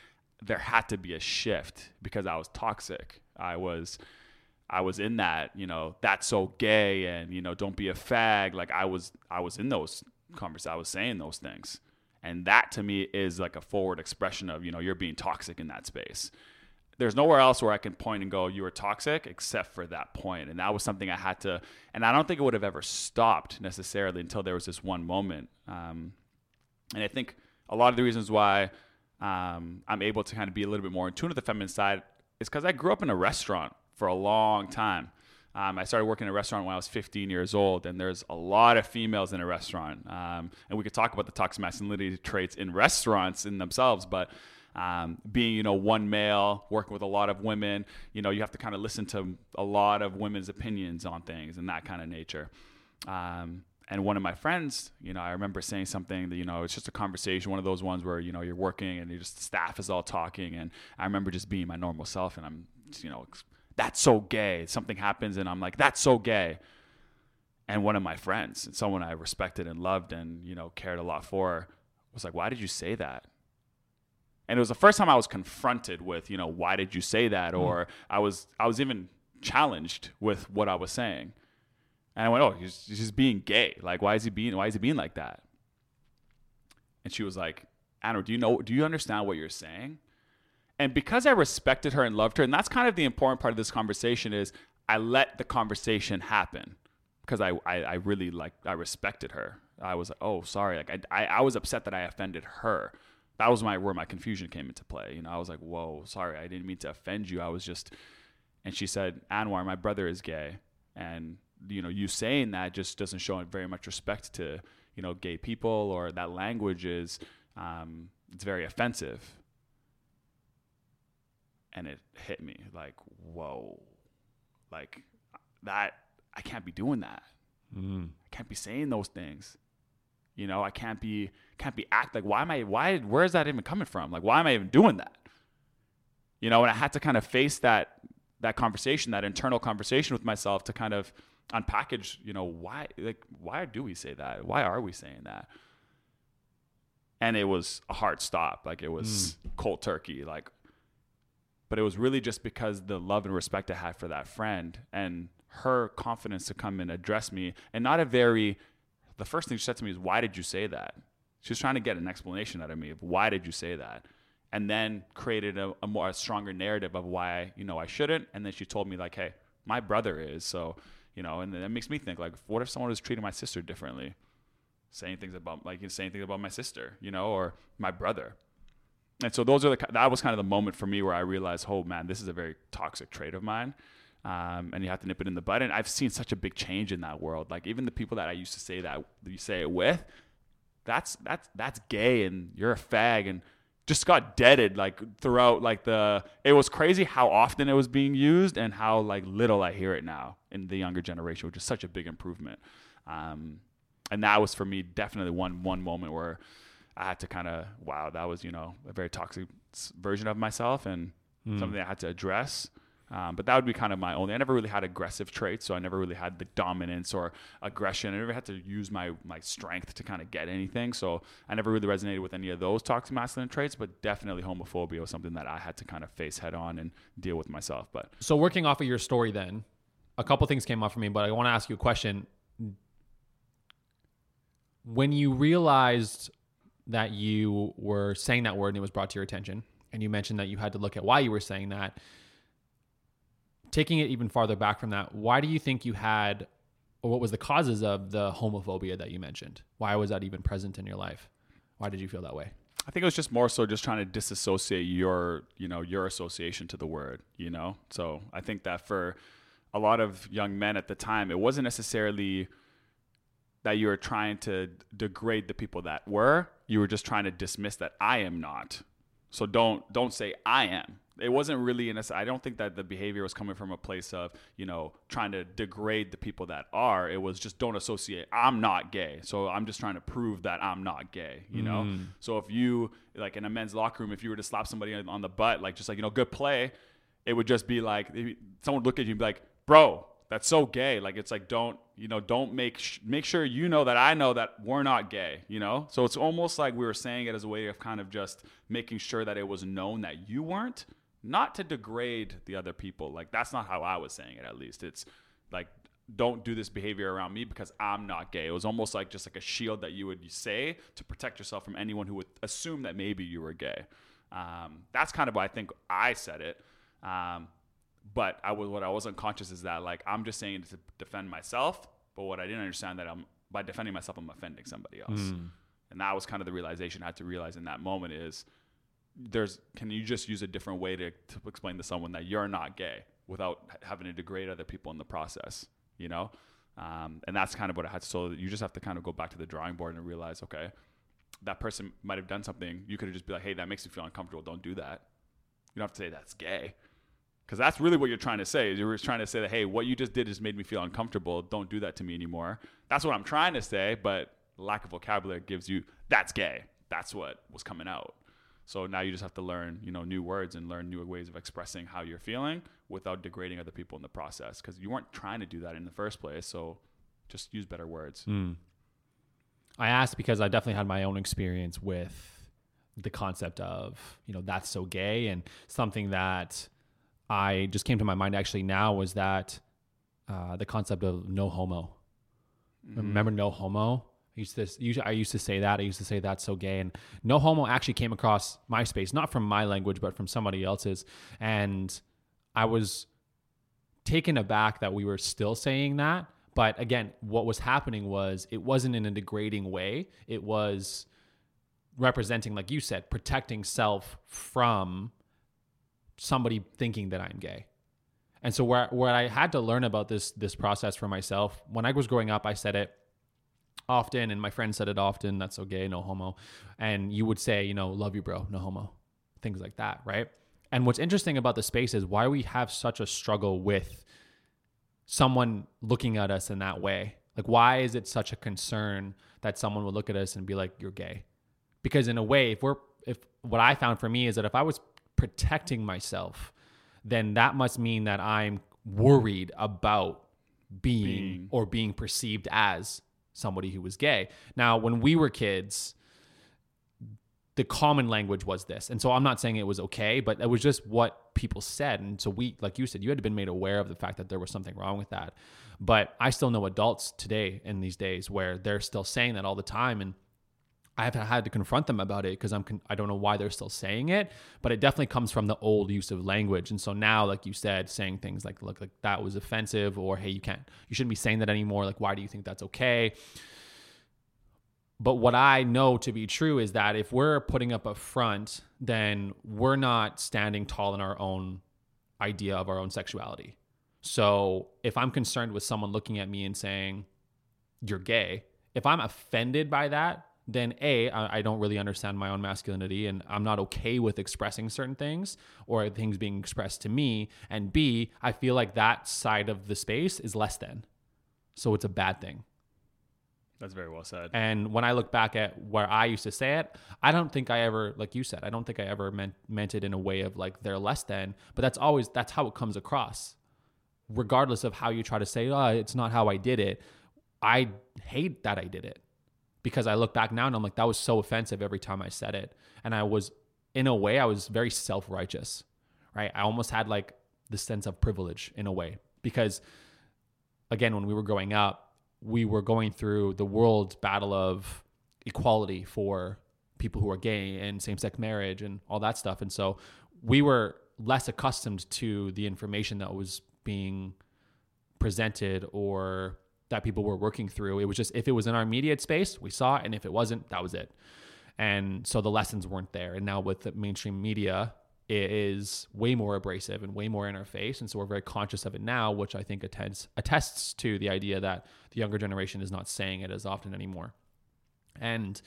there had to be a shift because I was toxic. I was I was in that, you know, that's so gay and, you know, don't be a fag. Like I was I was in those conversations. I was saying those things. And that to me is like a forward expression of, you know, you're being toxic in that space. There's nowhere else where I can point and go, you were toxic except for that point. And that was something I had to, and I don't think it would have ever stopped necessarily until there was this one moment. Um, and I think a lot of the reasons why um, I'm able to kind of be a little bit more in tune with the feminine side is because I grew up in a restaurant for a long time. Um, I started working in a restaurant when I was 15 years old, and there's a lot of females in a restaurant. Um, and we could talk about the toxic masculinity traits in restaurants in themselves, but um, being, you know, one male, working with a lot of women, you know, you have to kind of listen to a lot of women's opinions on things and that kind of nature. Um, and one of my friends, you know, I remember saying something that, you know, it's just a conversation, one of those ones where, you know, you're working and you just staff is all talking. And I remember just being my normal self and I'm, you know, that's so gay. Something happens and I'm like, that's so gay. And one of my friends, and someone I respected and loved and, you know, cared a lot for, was like, why did you say that? And it was the first time I was confronted with, you know, why did you say that? Mm. Or I was I was even challenged with what I was saying. And I went, oh, he's, he's just being gay. Like, why is he being why is he being like that? And she was like, Anwar, do you know do you understand what you're saying? And because I respected her and loved her, and that's kind of the important part of this conversation is I let the conversation happen because I, I, I really like I respected her. I was like, oh sorry, like I, I, I was upset that I offended her. That was my where my confusion came into play. You know, I was like, whoa, sorry, I didn't mean to offend you. I was just, and she said, Anwar, my brother is gay, and you know, you saying that just doesn't show very much respect to you know gay people or that language is um, it's very offensive and it hit me like, whoa, like that. I can't be doing that. Mm. I can't be saying those things. You know, I can't be can't be act like why am I why where is that even coming from? Like why am I even doing that? You know, and I had to kind of face that that conversation, that internal conversation with myself to kind of unpackage, you know, why like why do we say that? Why are we saying that? And it was a hard stop. Like it was mm. cold turkey. Like but it was really just because the love and respect I had for that friend and her confidence to come and address me and not a very the first thing she said to me is, "Why did you say that?" She was trying to get an explanation out of me of why did you say that, and then created a, a more a stronger narrative of why you know I shouldn't. And then she told me like, "Hey, my brother is so." You know, and that makes me think like, what if someone was treating my sister differently? saying things about like saying things about my sister, you know, or my brother. And so those are the that was kind of the moment for me where I realized, oh man, this is a very toxic trait of mine. Um, and you have to nip it in the bud. And I've seen such a big change in that world. Like even the people that I used to say that you say it with, that's that's that's gay and you're a fag and just got deaded like throughout like the it was crazy how often it was being used and how like little I hear it now in the younger generation, which is such a big improvement. Um, and that was for me definitely one one moment where I had to kind of wow that was you know a very toxic version of myself and mm. something I had to address. Um, but that would be kind of my only. I never really had aggressive traits, so I never really had the dominance or aggression. I never had to use my my strength to kind of get anything. So I never really resonated with any of those toxic masculine traits. But definitely homophobia was something that I had to kind of face head on and deal with myself. But so working off of your story, then a couple things came up for me. But I want to ask you a question when you realized that you were saying that word and it was brought to your attention, and you mentioned that you had to look at why you were saying that, taking it even farther back from that, why do you think you had, or what was the causes of the homophobia that you mentioned? Why was that even present in your life? Why did you feel that way? I think it was just more so just trying to disassociate your, you know, your association to the word, you know? So I think that for a lot of young men at the time, it wasn't necessarily that you were trying to degrade the people that were. You were just trying to dismiss that I am not. So don't don't say I am. It wasn't really in a. I don't think that the behavior was coming from a place of you know trying to degrade the people that are. It was just don't associate. I'm not gay, so I'm just trying to prove that I'm not gay. You know. Mm. So if you like in a men's locker room, if you were to slap somebody on the butt, like just like you know good play, it would just be like someone would look at you and be like, bro, that's so gay. Like it's like don't you know don't make sh- make sure you know that I know that we're not gay. You know, so it's almost like we were saying it as a way of kind of just making sure that it was known that you weren't, not to degrade the other people. Like that's not how I was saying it. At least it's like don't do this behavior around me because I'm not gay. It was almost like just like a shield that you would say to protect yourself from anyone who would assume that maybe you were gay. Um, that's kind of why I think I said it. Um, but I was what I wasn't conscious is that like I'm just saying to defend myself, but what I didn't understand that I'm by defending myself I'm offending somebody else. Mm. And that was kind of the realization I had to realize in that moment is there's can you just use a different way to, to explain to someone that you're not gay without having to degrade other people in the process, you know? Um, and that's kind of what I had so you just have to kind of go back to the drawing board and realize, okay, that person might have done something. You could have just be like, hey, that makes me feel uncomfortable. Don't do that. You don't have to say that's gay because that's really what you're trying to say. You're trying to say that, hey, what you just did just made me feel uncomfortable. Don't do that to me anymore. That's what I'm trying to say, but lack of vocabulary gives you that's gay. That's what was coming out. So now you just have to learn, you know, new words and learn new ways of expressing how you're feeling without degrading other people in the process. Because you weren't trying to do that in the first place. So just use better words. Mm. I asked because I definitely had my own experience with the concept of, you know, that's so gay and something that I just came to my mind actually now was that uh, the concept of no homo. Mm-hmm. Remember no homo? I used to I used to say that. I used to say that's so gay. And no homo actually came across MySpace, not from my language, but from somebody else's. And I was taken aback that we were still saying that. But again, what was happening was it wasn't in a degrading way. It was representing, like you said, protecting self from somebody thinking that I'm gay. And so where where I had to learn about this this process for myself, when I was growing up, I said it often and my friend said it often, that's so gay, no homo. And you would say, you know, love you bro, no homo. Things like that, right? And what's interesting about the space is why we have such a struggle with someone looking at us in that way. Like why is it such a concern that someone would look at us and be like you're gay? Because in a way, if we're if what I found for me is that if I was protecting myself, then that must mean that I'm worried about being, being, or being perceived as somebody who was gay. Now, when we were kids, the common language was this. And so I'm not saying it was okay, but it was just what people said. And so we, like you said, you had been made aware of the fact that there was something wrong with that. But I still know adults today in these days where they're still saying that all the time. And I've had to confront them about it because I'm con- I don't know why they're still saying it, but it definitely comes from the old use of language. And so now, like you said, saying things like "look, like that was offensive," or "Hey, you can't, you shouldn't be saying that anymore." Like, why do you think that's okay? But what I know to be true is that if we're putting up a front, then we're not standing tall in our own idea of our own sexuality. So if I'm concerned with someone looking at me and saying, you're gay, if I'm offended by that, then A, I don't really understand my own masculinity and I'm not okay with expressing certain things or things being expressed to me. And B, I feel like that side of the space is less than. So it's a bad thing. That's very well said. And when I look back at where I used to say it, I don't think I ever, like you said, I don't think I ever meant meant it in a way of like they're less than. But that's always that's how it comes across, regardless of how you try to say, oh, it's not how I did it. I hate that I did it because I look back now and I'm like, that was so offensive every time I said it, and I was, in a way, I was very self righteous, right? I almost had like the sense of privilege in a way because, again, when we were growing up we were going through the world's battle of equality for people who are gay and same-sex marriage and all that stuff and so we were less accustomed to the information that was being presented or that people were working through it was just if it was in our immediate space we saw it and if it wasn't that was it and so the lessons weren't there and now with the mainstream media it is way more abrasive and way more in our face. And so we're very conscious of it now, which I think attends, attests to the idea that the younger generation is not saying it as often anymore. And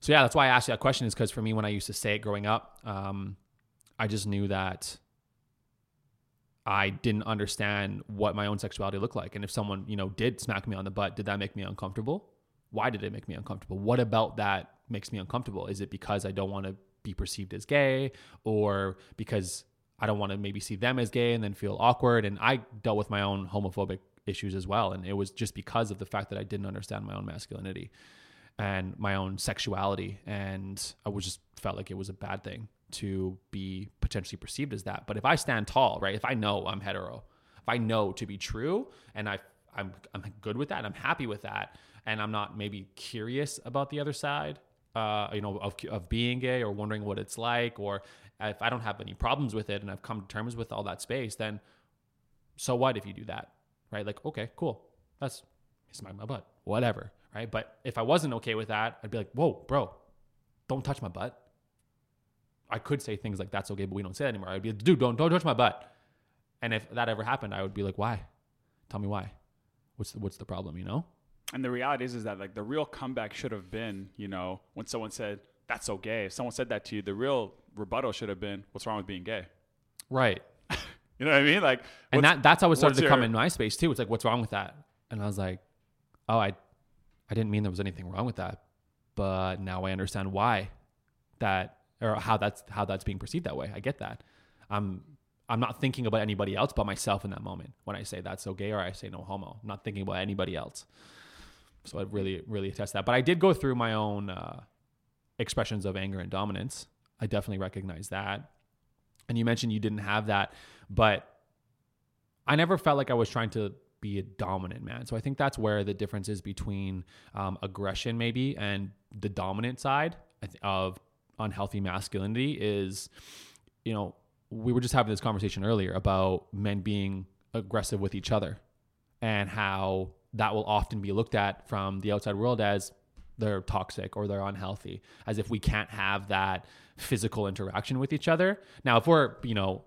so, yeah, that's why I asked you that question is because for me, when I used to say it growing up, um, I just knew that I didn't understand what my own sexuality looked like. And if someone, you know, did smack me on the butt, did that make me uncomfortable? Why did it make me uncomfortable? What about that makes me uncomfortable? Is it because I don't want to be perceived as gay or because I don't want to maybe see them as gay and then feel awkward. And I dealt with my own homophobic issues as well. And it was just because of the fact that I didn't understand my own masculinity and my own sexuality. And I was just felt like it was a bad thing to be potentially perceived as that. But if I stand tall, right? If I know I'm hetero, if I know to be true and I I'm I'm good with that, and I'm happy with that, and I'm not maybe curious about the other side, uh, you know, of, of being gay or wondering what it's like, or if I don't have any problems with it and I've come to terms with all that space, then so what if you do that, right? Like, okay, cool, that's smack my butt, whatever, right? But if I wasn't okay with that, I'd be like, whoa, bro, don't touch my butt. I could say things like that's okay, but we don't say that anymore. I'd be like, dude, don't don't touch my butt. And if that ever happened, I would be like, why? Tell me why. What's the, what's the problem? You know? and the reality is, is that like the real comeback should have been, you know, when someone said that's so gay. If someone said that to you, the real rebuttal should have been, "What's wrong with being gay?" Right. you know what I mean? Like, and that that's how it started to your, come in my space too. It's like, "What's wrong with that?" And I was like, "Oh, I, I didn't mean there was anything wrong with that, but now I understand why that or how that's how that's being perceived that way. I get that. I'm I'm not thinking about anybody else but myself in that moment when I say that's so gay or I say no homo. I'm not thinking about anybody else." So I really, really attest that. But I did go through my own uh, expressions of anger and dominance. I definitely recognize that. And you mentioned you didn't have that, but I never felt like I was trying to be a dominant man. So I think that's where the difference is between um, aggression, maybe, and the dominant side of unhealthy masculinity is, you know, we were just having this conversation earlier about men being aggressive with each other and how that will often be looked at from the outside world as they're toxic or they're unhealthy, as if we can't have that physical interaction with each other. Now, if we're, you know,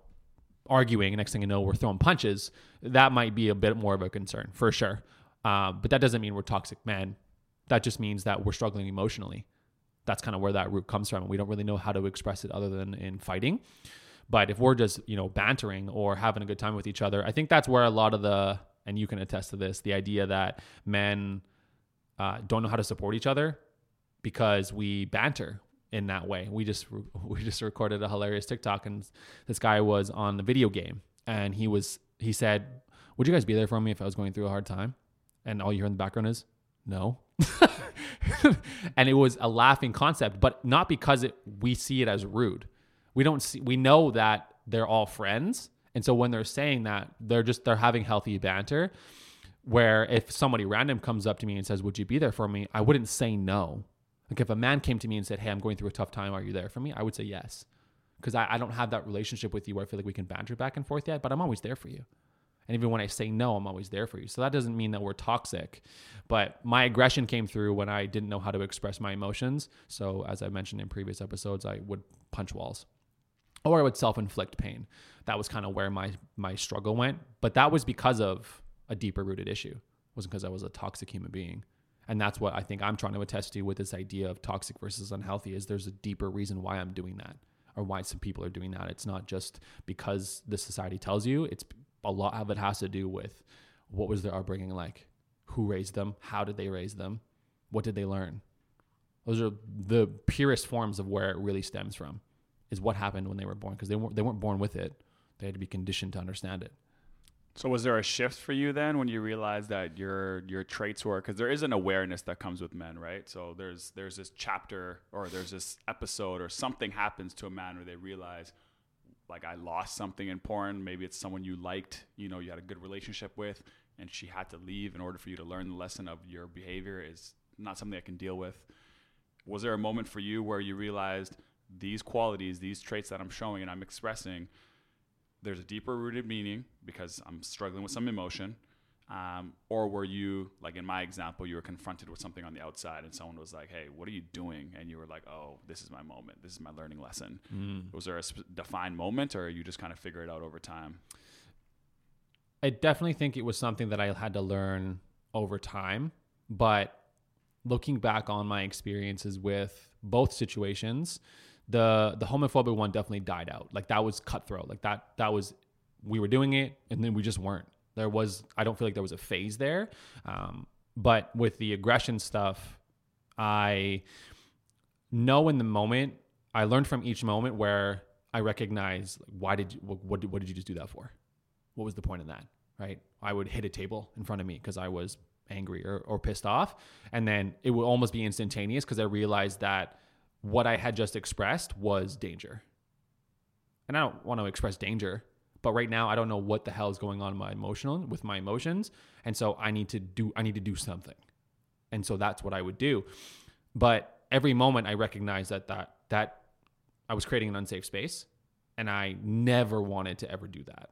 arguing, next thing you know, we're throwing punches, that might be a bit more of a concern for sure. Um, but that doesn't mean we're toxic men. That just means that we're struggling emotionally. That's kind of where that root comes from. And we don't really know how to express it other than in fighting. But if we're just, you know, bantering or having a good time with each other, I think that's where a lot of the and you can attest to this the idea that men uh, don't know how to support each other because we banter in that way. We just we just recorded a hilarious TikTok, and this guy was on the video game, and he was he said, "Would you guys be there for me if I was going through a hard time?" And all you hear in the background is, "No." and it was a laughing concept, but not because it we see it as rude. We don't see we know that they're all friends and so when they're saying that, they're just they're having healthy banter. Where if somebody random comes up to me and says, Would you be there for me? I wouldn't say no. Like if a man came to me and said, Hey, I'm going through a tough time, are you there for me? I would say yes. Because I, I don't have that relationship with you where I feel like we can banter back and forth yet, but I'm always there for you. And even when I say no, I'm always there for you. So that doesn't mean that we're toxic. But my aggression came through when I didn't know how to express my emotions. So as I mentioned in previous episodes, I would punch walls or I would self-inflict pain. That was kind of where my my struggle went. But that was because of a deeper rooted issue. It wasn't because I was a toxic human being. And that's what I think I'm trying to attest to with this idea of toxic versus unhealthy is there's a deeper reason why I'm doing that or why some people are doing that. It's not just because the society tells you. It's a lot of it has to do with what was their upbringing like, who raised them, how did they raise them, what did they learn. Those are the purest forms of where it really stems from, is what happened when they were born because they weren't they weren't born with it. They had to be conditioned to understand it. So was there a shift for you then when you realized that your your traits were because there is an awareness that comes with men, right? So there's there's this chapter or there's this episode or something happens to a man where they realize like I lost something in porn. Maybe it's someone you liked, you know, you had a good relationship with, and she had to leave in order for you to learn the lesson of your behavior is not something I can deal with. Was there a moment for you where you realized these qualities, these traits that I'm showing and I'm expressing, there's a deeper rooted meaning because I'm struggling with some emotion? Um, or were you like in my example you were confronted with something on the outside and someone was like hey what are you doing? And you were like oh this is my moment. This is my learning lesson. Mm. was there a sp- defined moment or you just kind of figure it out over time? I definitely think it was something that i had to learn over time but looking back on my experiences with both situations the the homophobic one definitely died out. Like that was cutthroat. Like that that was we were doing it and then we just weren't there was, I don't feel like there was a phase there. Um, but with the aggression stuff, I know in the moment, I learned from each moment where I recognize like, why did you, what, what, did, what did you just do that for? What was the point of that? Right? I would hit a table in front of me because I was angry or, or pissed off. And then it would almost be instantaneous because I realized that what I had just expressed was danger. And I don't want to express danger but right now, I don't know what the hell is going on my emotional with my emotions, and so I need to do I need to do something, and so that's what I would do. But every moment, I recognize that that that I was creating an unsafe space, and I never wanted to ever do that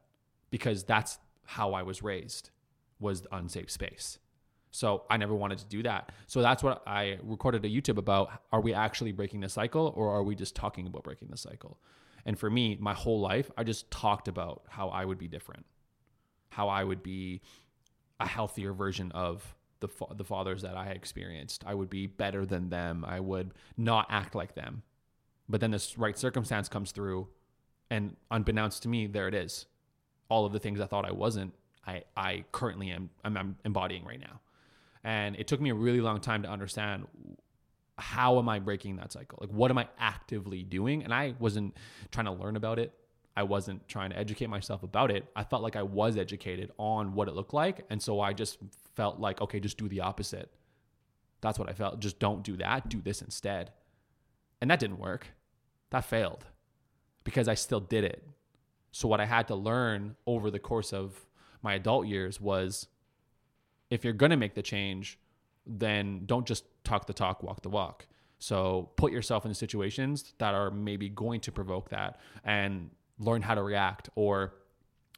because that's how I was raised was the unsafe space. So I never wanted to do that. So that's what I recorded a YouTube about. Are we actually breaking the cycle or are we just talking about breaking the cycle? And for me, my whole life, I just talked about how I would be different, how I would be a healthier version of the fa- the fathers that I experienced. I would be better than them. I would not act like them. But then this right circumstance comes through, and unbeknownst to me, there it is. All of the things I thought I wasn't, I I currently am I'm, I'm embodying right now. And it took me a really long time to understand how am I breaking that cycle? Like, what am I actively doing? And I wasn't trying to learn about it. I wasn't trying to educate myself about it. I felt like I was educated on what it looked like. And so I just felt like, okay, just do the opposite. That's what I felt. Just don't do that. Do this instead. And that didn't work. That failed because I still did it. So, what I had to learn over the course of my adult years was if you're going to make the change, then don't just talk the talk, walk the walk. So put yourself in situations that are maybe going to provoke that and learn how to react or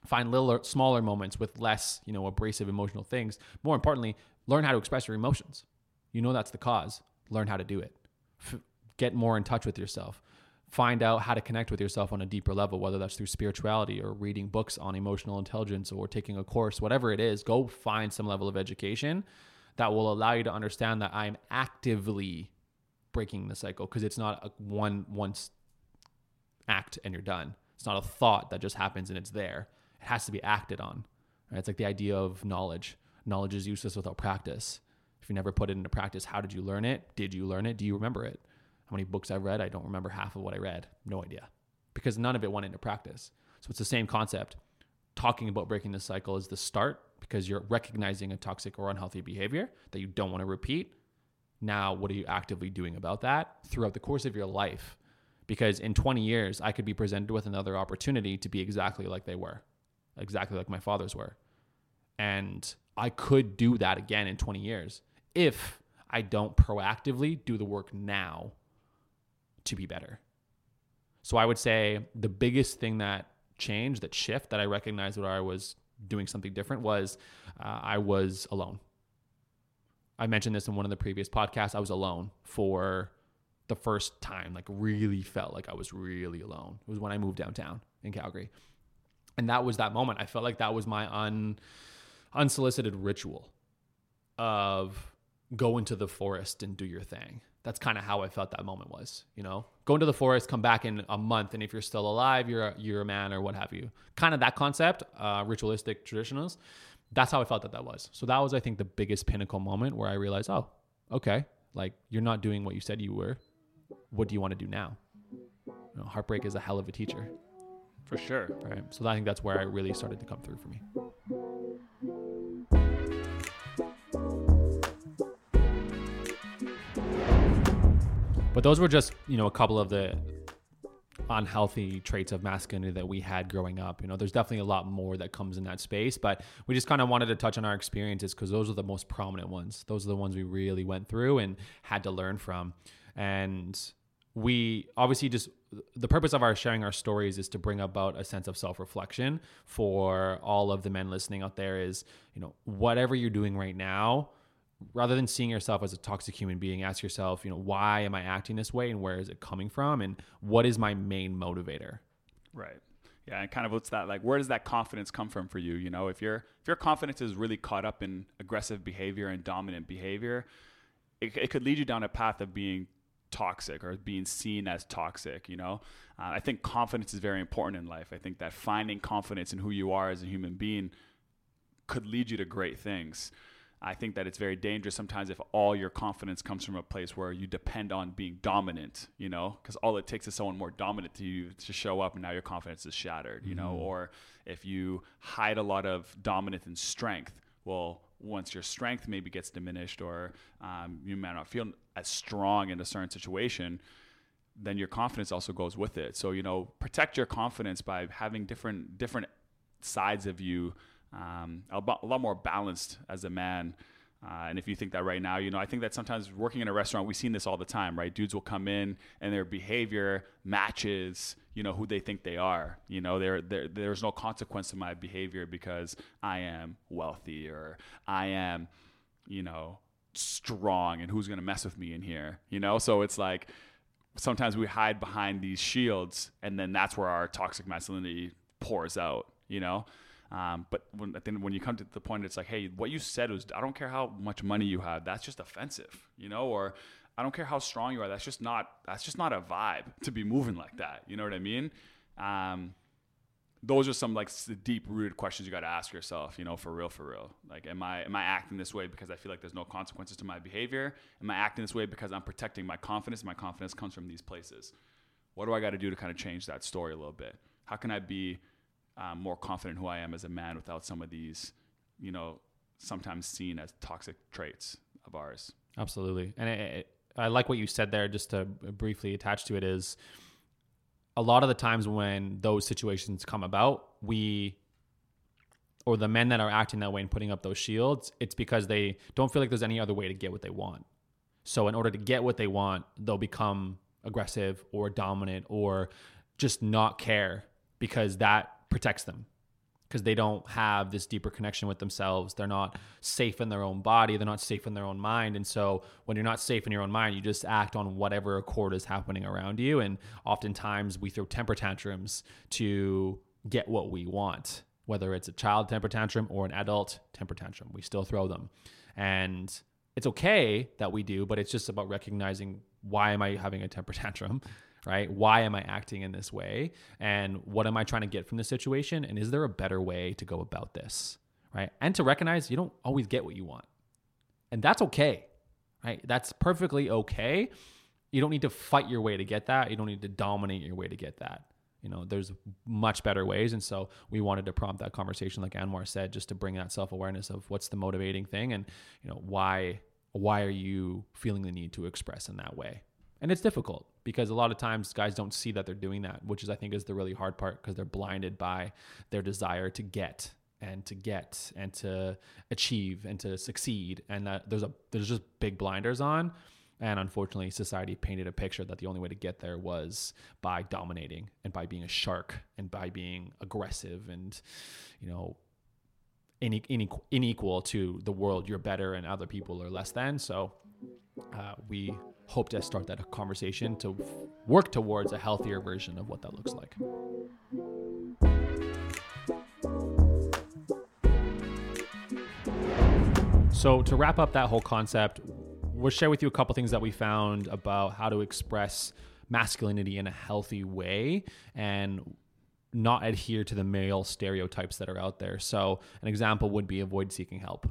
find little smaller moments with less, you know, abrasive emotional things. More importantly, learn how to express your emotions. You know that's the cause. Learn how to do it. F- get more in touch with yourself. Find out how to connect with yourself on a deeper level, whether that's through spirituality or reading books on emotional intelligence or taking a course, whatever it is, go find some level of education that will allow you to understand that I'm actively breaking the cycle because it's not a one once act and you're done. It's not a thought that just happens and it's there. It has to be acted on. Right? It's like the idea of knowledge. Knowledge is useless without practice. If you never put it into practice, how did you learn it? Did you learn it? Do you remember it? How many books I've read? I don't remember half of what I read. No idea. Because none of it went into practice. So it's the same concept. Talking about breaking the cycle is the start because you're recognizing a toxic or unhealthy behavior that you don't want to repeat. Now, what are you actively doing about that throughout the course of your life? Because in 20 years, I could be presented with another opportunity to be exactly like they were, exactly like my fathers were. And I could do that again in 20 years if I don't proactively do the work now to be better. So I would say the biggest thing that changed, that shift that I recognized that I was doing something different was uh, I was alone. I mentioned this in one of the previous podcasts. I was alone for the first time, like really felt like I was really alone. It was when I moved downtown in Calgary. And that was that moment. I felt like that was my un, unsolicited ritual of go into the forest and do your thing. That's kind of how I felt that moment was, you know, go into the forest, come back in a month, and if you're still alive, you're a, you're a man or what have you. Kind of that concept, uh, ritualistic traditionals. That's how I felt that that was. So that was, I think, the biggest pinnacle moment where I realized, oh, okay, like you're not doing what you said you were. What do you want to do now? You know, heartbreak is a hell of a teacher. For sure. Right. So I think that's where I really started to come through for me. But those were just, you know, a couple of the unhealthy traits of masculinity that we had growing up. You know, there's definitely a lot more that comes in that space, but we just kind of wanted to touch on our experiences because those are the most prominent ones. Those are the ones we really went through and had to learn from. And we obviously just the purpose of our sharing our stories is to bring about a sense of self-reflection for all of the men listening out there is, you know, whatever you're doing right now, rather than seeing yourself as a toxic human being, ask yourself, you know, why am I acting this way and where is it coming from and what is my main motivator? Right. Yeah, and kind of what's that like? Where does that confidence come from for you? You know, if your if your confidence is really caught up in aggressive behavior and dominant behavior, it, it could lead you down a path of being toxic or being seen as toxic. You know, uh, I think confidence is very important in life. I think that finding confidence in who you are as a human being could lead you to great things. I think that it's very dangerous sometimes if all your confidence comes from a place where you depend on being dominant, you know, because all it takes is someone more dominant to you to show up and now your confidence is shattered, you mm-hmm. know, or if you hide a lot of dominance and strength, well, once your strength maybe gets diminished or um, you may not feel as strong in a certain situation, then your confidence also goes with it. So, you know, protect your confidence by having different different sides of you um, lot more balanced as a man. Uh, and if you think that right now, you know, I think that sometimes working in a restaurant, we've seen this all the time, right? Dudes will come in and their behavior matches, you know, who they think they are. You know, there there's no consequence to my behavior because I am wealthy or I am, you know, strong and who's going to mess with me in here, you know? So it's like sometimes we hide behind these shields and then that's where our toxic masculinity pours out, you know? Um, but when, then when you come to the point, it's like, hey, what you said was, I don't care how much money you have, that's just offensive, you know, or I don't care how strong you are, that's just not that's just not a vibe to be moving like that. You know what I mean? Um, those are some like deep rooted questions you got to ask yourself. You know, for real, for real. Like, am I am I acting this way because I feel like there's no consequences to my behavior? Am I acting this way because I'm protecting my confidence? My confidence comes from these places. What do I got to do to kind of change that story a little bit? How can I be more confident who I am as a man without some of these, you know, sometimes seen as toxic traits of ours. Absolutely, and I like what you said there. Just to briefly attach to it is a lot of the times when those situations come about, we or the men that are acting that way and putting up those shields, it's because they don't feel like there's any other way to get what they want. So in order to get what they want, they'll become aggressive or dominant or just not care because that protects them because they don't have this deeper connection with themselves. They're not safe in their own body. They're not safe in their own mind. And so when you're not safe in your own mind, you just act on whatever accord is happening around you. And oftentimes we throw temper tantrums to get what we want, whether it's a child temper tantrum or an adult temper tantrum. We still throw them. And it's okay that we do, but it's just about recognizing why am I having a temper tantrum? Right? Why am I acting in this way? And what am I trying to get from the situation? And is there a better way to go about this, right? And to recognize you don't always get what you want. And that's okay, right? That's perfectly okay. You don't need to fight your way to get that. You don't need to dominate your way to get that. You know, there's much better ways. And so we wanted to prompt that conversation, like Anwar said, just to bring that self awareness of what's the motivating thing and, you know, why why are you feeling the need to express in that way and it's difficult because a lot of times guys don't see that they're doing that which is i think is the really hard part because they're blinded by their desire to get and to get and to achieve and to succeed. And that there's a there's just big blinders on. And unfortunately society painted a picture that the only way to get there was by dominating and by being a shark and by being aggressive and you know unequal to the world. You're better and other people are less than. So uh, we hope to start that conversation to work towards a healthier version of what that looks like So to wrap up that whole concept, we'll share with you a couple things that we found about how to express masculinity in a healthy way and not adhere to the male stereotypes that are out there. So an example would be avoid seeking help.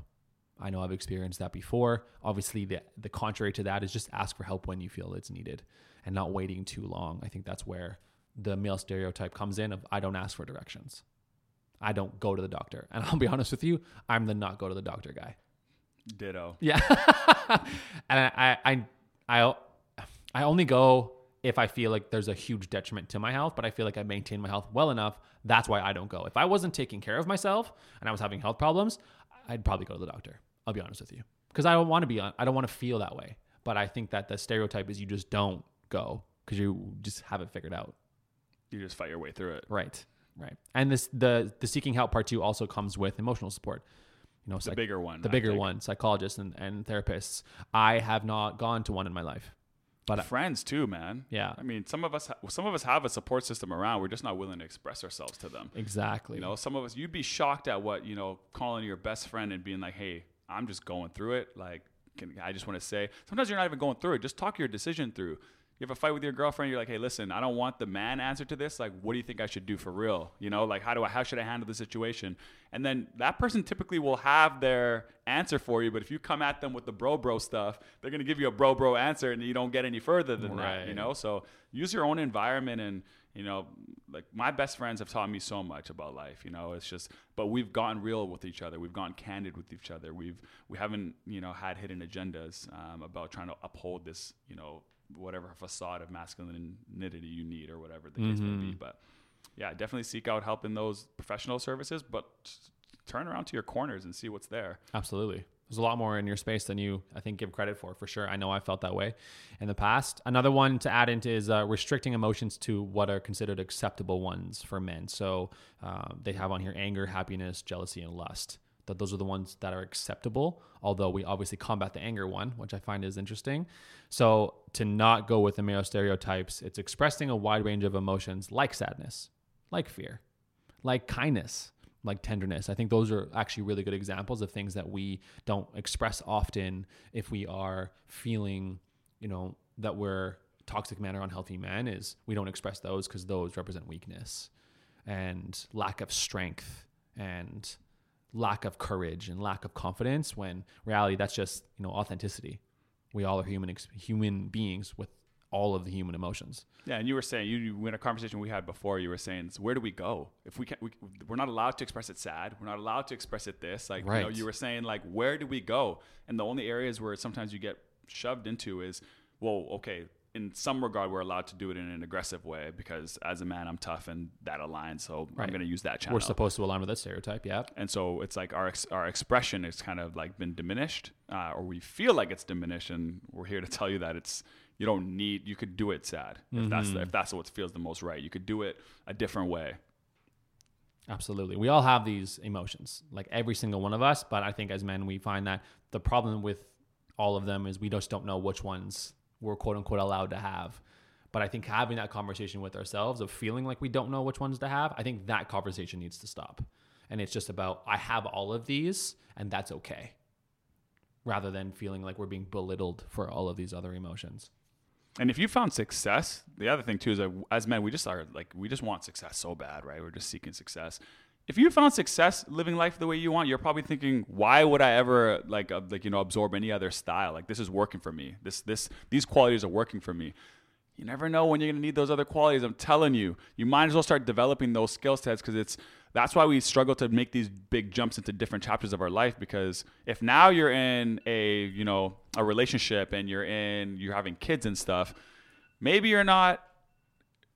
I know I've experienced that before. Obviously, the the contrary to that is just ask for help when you feel it's needed and not waiting too long. I think that's where the male stereotype comes in of I don't ask for directions. I don't go to the doctor. And I'll be honest with you, I'm the not go to the doctor guy. Ditto. Yeah. and I, I, I, I only go if I feel like there's a huge detriment to my health, but I feel like I maintain my health well enough. That's why I don't go. If I wasn't taking care of myself and I was having health problems, I'd probably go to the doctor. I'll be honest with you. Because I don't want to be on, I don't want to feel that way. But I think that the stereotype is you just don't go because you just have it figured out. You just fight your way through it. Right. Right. And this the the seeking help part two also comes with emotional support you know, the psych- bigger one, the bigger one, psychologists and, and therapists. I have not gone to one in my life, but friends too, man. Yeah, I mean, some of us, some of us have a support system around. We're just not willing to express ourselves to them. Exactly. You know, some of us, you'd be shocked at what you know, calling your best friend and being like, "Hey, I'm just going through it. Like, can, I just want to say, sometimes you're not even going through it. Just talk your decision through you have a fight with your girlfriend, you're like, hey, listen, I don't want the man answer to this. Like, what do you think I should do for real? You know, like, how do I, how should I handle the situation? And then that person typically will have their answer for you. But if you come at them with the bro bro stuff, they're gonna give you a bro bro answer, and you don't get any further than right. that. You know, so use your own environment and you know, like my best friends have taught me so much about life. You know, it's just, but we've gotten real with each other. We've gone candid with each other. We've we haven't you know had hidden agendas um, about trying to uphold this you know whatever facade of masculinity you need or whatever the case mm-hmm. may be. Mm-hmm. But yeah, definitely seek out help in those professional services, but turn around to your corners and see what's there. Absolutely. There's a lot more in your space than you, I think, give credit for, for sure. I know I felt that way in the past. Another one to add into is uh, restricting emotions to what are considered acceptable ones for men. So uh, they have on here anger, happiness, jealousy, and lust that those are the ones that are acceptable, although we obviously combat the anger one, which I find is interesting. So, to not go with the male stereotypes, it's expressing a wide range of emotions like sadness, like fear, like kindness, like tenderness. I think those are actually really good examples of things that we don't express often if we are feeling, you know, that we're toxic man or unhealthy man is we don't express those because those represent weakness and lack of strength and lack of courage and lack of confidence when reality that's just you know authenticity. We all are human human beings with all of the human emotions. Yeah and you were saying you, you in a conversation we had before you were saying where do we go? If we can't we, we're not allowed to express it sad. We're not allowed to express it this. Like right. you know you were saying like where do we go? And the only areas where sometimes you get shoved into is well okay in some regard we're allowed to do it in an aggressive way because as a man I'm tough and that aligns so right. I'm going to use that channel. We're supposed to align with that stereotype, yeah. And so it's like our ex- our expression is kind of like been diminished uh, or we feel like it's diminished and we're here to tell you that it's you don't need you could do it sad mm-hmm. if that's the, if that's what feels the most right. You could do it a different way. Absolutely. We all have these emotions, like every single one of us, but I think as men we find that the problem with all of them is we just don't know which ones we're quote unquote allowed to have. But I think having that conversation with ourselves of feeling like we don't know which ones to have, I think that conversation needs to stop. And it's just about, I have all of these and that's okay. Rather than feeling like we're being belittled for all of these other emotions. And if you found success, the other thing too is that as men, we just are like, we just want success so bad, right? We're just seeking success if you found success living life the way you want, you're probably thinking, why would I ever like uh, like you know absorb any other style? Like this is working for me. This this these qualities are working for me. You never know when you're gonna need those other qualities. I'm telling you, you might as well start developing those skill sets because it's that's why we struggle to make these big jumps into different chapters of our life because if now you're in a you know a relationship and you're in you're having kids and stuff maybe you're not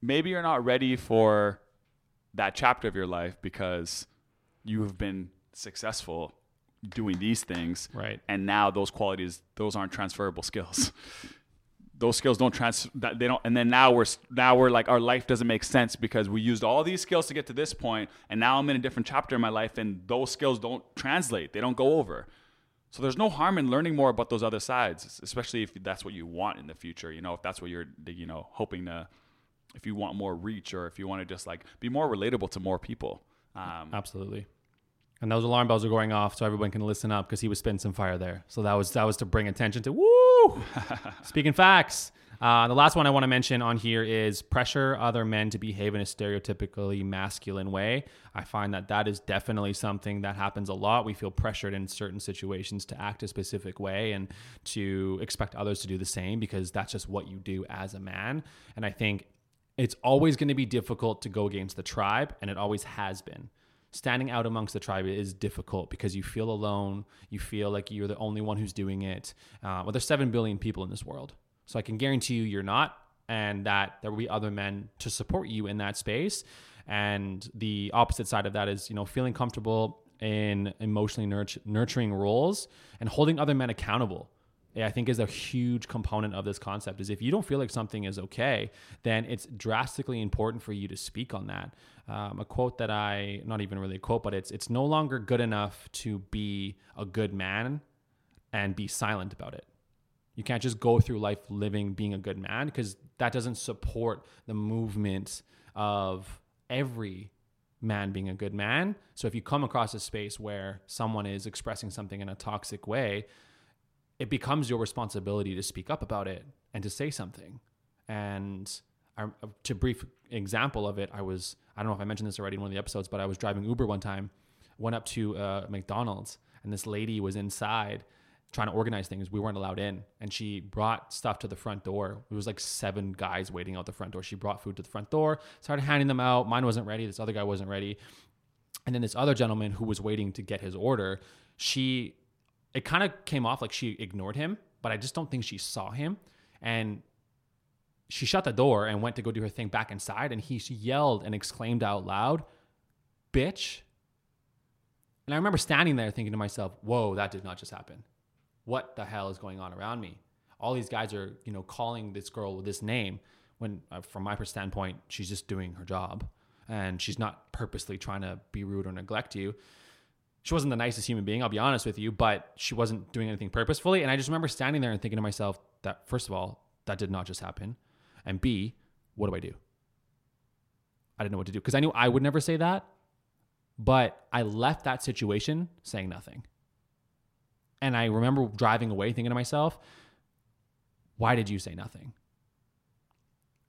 maybe you're not ready for that chapter of your life because you have been successful doing these things. Right. and now those qualities those aren't transferable skills. Those skills don't trans that they don't and then now we're now we're like our life doesn't make sense because we used all these skills to get to this point and now i'm in a different chapter in my life and those skills don't translate. They don't go over. So there's no harm in learning more about those other sides especially if that's what you want in the future you know if that's what you're you know hoping to if you want more reach or if you want to just like be more relatable to more people um, Absolutely. And those alarm bells are going off so everyone can listen up because he was spitting some fire there. So that was that was to bring attention to woo. Speaking facts. Uh, the last one I want to mention on here is pressure other men to behave in a stereotypically masculine way. I find that that is definitely something that happens a lot. We feel pressured in certain situations to act a specific way and to expect others to do the same because that's just what you do as a man. And I think it's always going to be difficult to go against the tribe, and it always has been. Standing out amongst the tribe is difficult because you feel alone. You feel like you're the only one who's doing it. Uh, well, there's seven billion people in this world, so I can guarantee you you're not, and that there will be other men to support you in that space. And the opposite side of that is, you know, feeling comfortable in emotionally nurt- nurturing roles and holding other men accountable. I think is a huge component of this concept is if you don't feel like something is okay, then it's drastically important for you to speak on that. Um, a quote that I, not even really a quote, but it's it's no longer good enough to be a good man and be silent about it. You can't just go through life living being a good man because that doesn't support the movement of every man being a good man. So if you come across a space where someone is expressing something in a toxic way, it becomes your responsibility to speak up about it and to say something. And I, to brief example of it, I was I don't know if I mentioned this already in one of the episodes, but I was driving Uber one time, went up to uh, McDonald's, and this lady was inside trying to organize things. We weren't allowed in, and she brought stuff to the front door. It was like seven guys waiting out the front door. She brought food to the front door, started handing them out. Mine wasn't ready. This other guy wasn't ready. And then this other gentleman who was waiting to get his order, she it kind of came off like she ignored him, but I just don't think she saw him. And she shut the door and went to go do her thing back inside. And he yelled and exclaimed out loud, bitch. And I remember standing there thinking to myself, whoa, that did not just happen. What the hell is going on around me? All these guys are, you know, calling this girl with this name when, uh, from my standpoint, she's just doing her job and she's not purposely trying to be rude or neglect you she wasn't the nicest human being, I'll be honest with you, but she wasn't doing anything purposefully. And I just remember standing there and thinking to myself that, first of all, that did not just happen. And B, what do I do? I didn't know what to do because I knew I would never say that, but I left that situation saying nothing. And I remember driving away thinking to myself, why did you say nothing?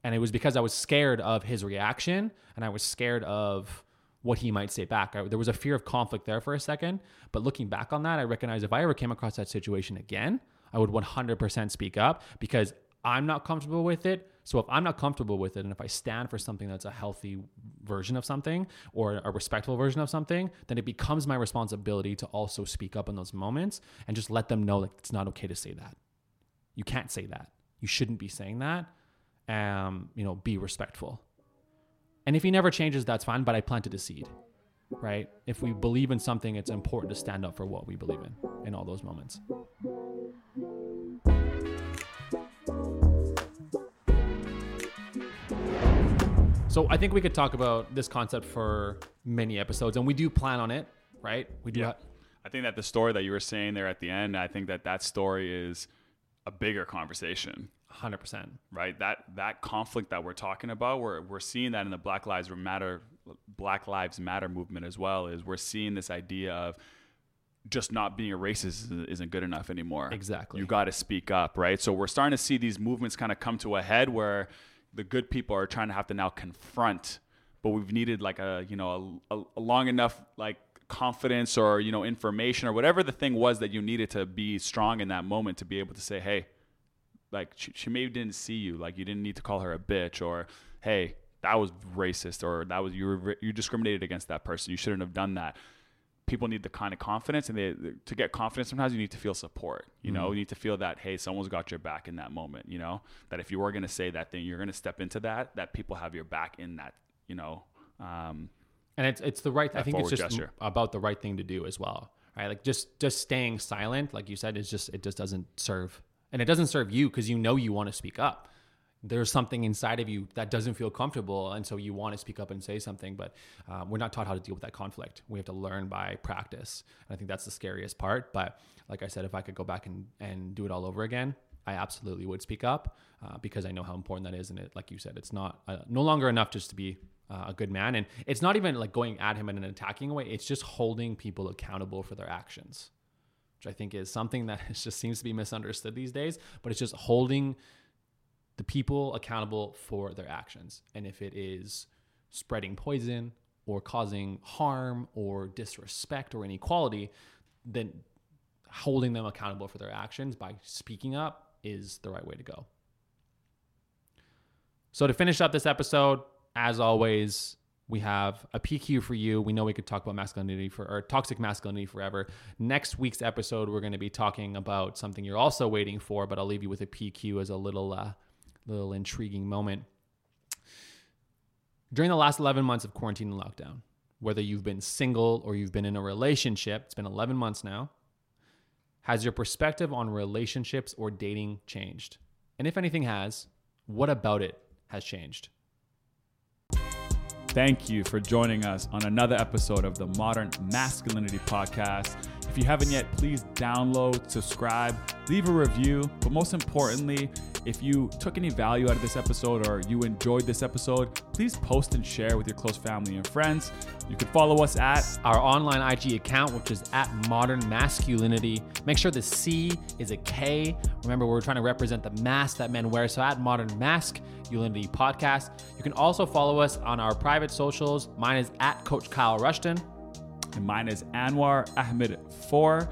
And it was because I was scared of his reaction and I was scared of what he might say back. I, there was a fear of conflict there for a second, but looking back on that, I recognize if I ever came across that situation again, I would 100% speak up because I'm not comfortable with it. So if I'm not comfortable with it, and if I stand for something that's a healthy version of something or a respectful version of something, then it becomes my responsibility to also speak up in those moments and just let them know that it's not okay to say that. You can't say that. You shouldn't be saying that. Um, you know, be respectful. And if he never changes, that's fine, but I planted a seed, right? If we believe in something, it's important to stand up for what we believe in in all those moments. So I think we could talk about this concept for many episodes, and we do plan on it, right? We do. Yeah. I think that the story that you were saying there at the end, I think that that story is a bigger conversation, 100%. right? That that conflict that we're talking about, we're we're seeing that in the Black Lives Matter Black Lives Matter movement as well. Is we're seeing this idea of just not being a racist isn't- good enough anymore. Exactly. You got to speak up, right? So we're starting to see these movements kind of come to a head where the good people are trying to have to now confront, but we've needed like a you know a, a long enough like confidence or you know information or whatever the thing was that you needed to be strong in that moment to be able to say, hey, like she, she maybe didn't see you, like you didn't need to call her a bitch or hey that was racist or that was you were you discriminated against that person, you shouldn't have done that people need the kind of confidence and they to get confidence sometimes you need to feel support you know you need to feel that hey someone's got your back in that moment you know that if you were going to say that thing you're going to step into that that people have your back in that you know um, and it's it's the right. I think it's just gesture. about the right thing to do as well, right? Like just just staying silent, like you said, is just it just doesn't serve, and it doesn't serve you because you know you want to speak up. There's something inside of you that doesn't feel comfortable, and so you want to speak up and say something, but uh, we're not taught how to deal with that conflict. We have to learn by practice. And I think that's the scariest part. But like I said, if I could go back and and do it all over again, I absolutely would speak up uh, because I know how important that is. And it, like you said, it's not uh, no longer enough just to be uh, a good man, and it's not even like going at him in an attacking way. It's just holding people accountable for their actions, which I think is something that just seems to be misunderstood these days. But it's just holding the people accountable for their actions, and if it is spreading poison or causing harm or disrespect or inequality, then holding them accountable for their actions by speaking up is the right way to go. So, to finish up this episode, as always, we have a PQ for you. We know we could talk about masculinity for or toxic masculinity forever. Next week's episode, we're going to be talking about something you're also waiting for, but I'll leave you with a PQ as a little, uh, little intriguing moment. During the last 11 months of quarantine and lockdown, whether you've been single or you've been in a relationship, it's been 11 months now. Has your perspective on relationships or dating changed? And if anything has, what about it has changed? Thank you for joining us on another episode of the Modern Masculinity Podcast. If you haven't yet, please download, subscribe, leave a review. But most importantly, if you took any value out of this episode or you enjoyed this episode, please post and share with your close family and friends. You can follow us at Our online IG account, which is at Modern Maskulinity. Make sure the C is a K. Remember, we're trying to represent the mask that men wear. So at Modern Maskulinity Podcast. You can also follow us on our private socials. Mine is at Coach Kyle Rushton. And mine is Anwar Ahmed 4.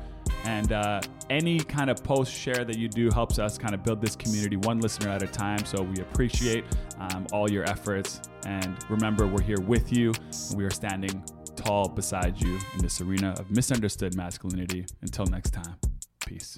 And uh, any kind of post share that you do helps us kind of build this community one listener at a time. So we appreciate um, all your efforts. And remember, we're here with you, and we are standing tall beside you in this arena of misunderstood masculinity. Until next time, peace.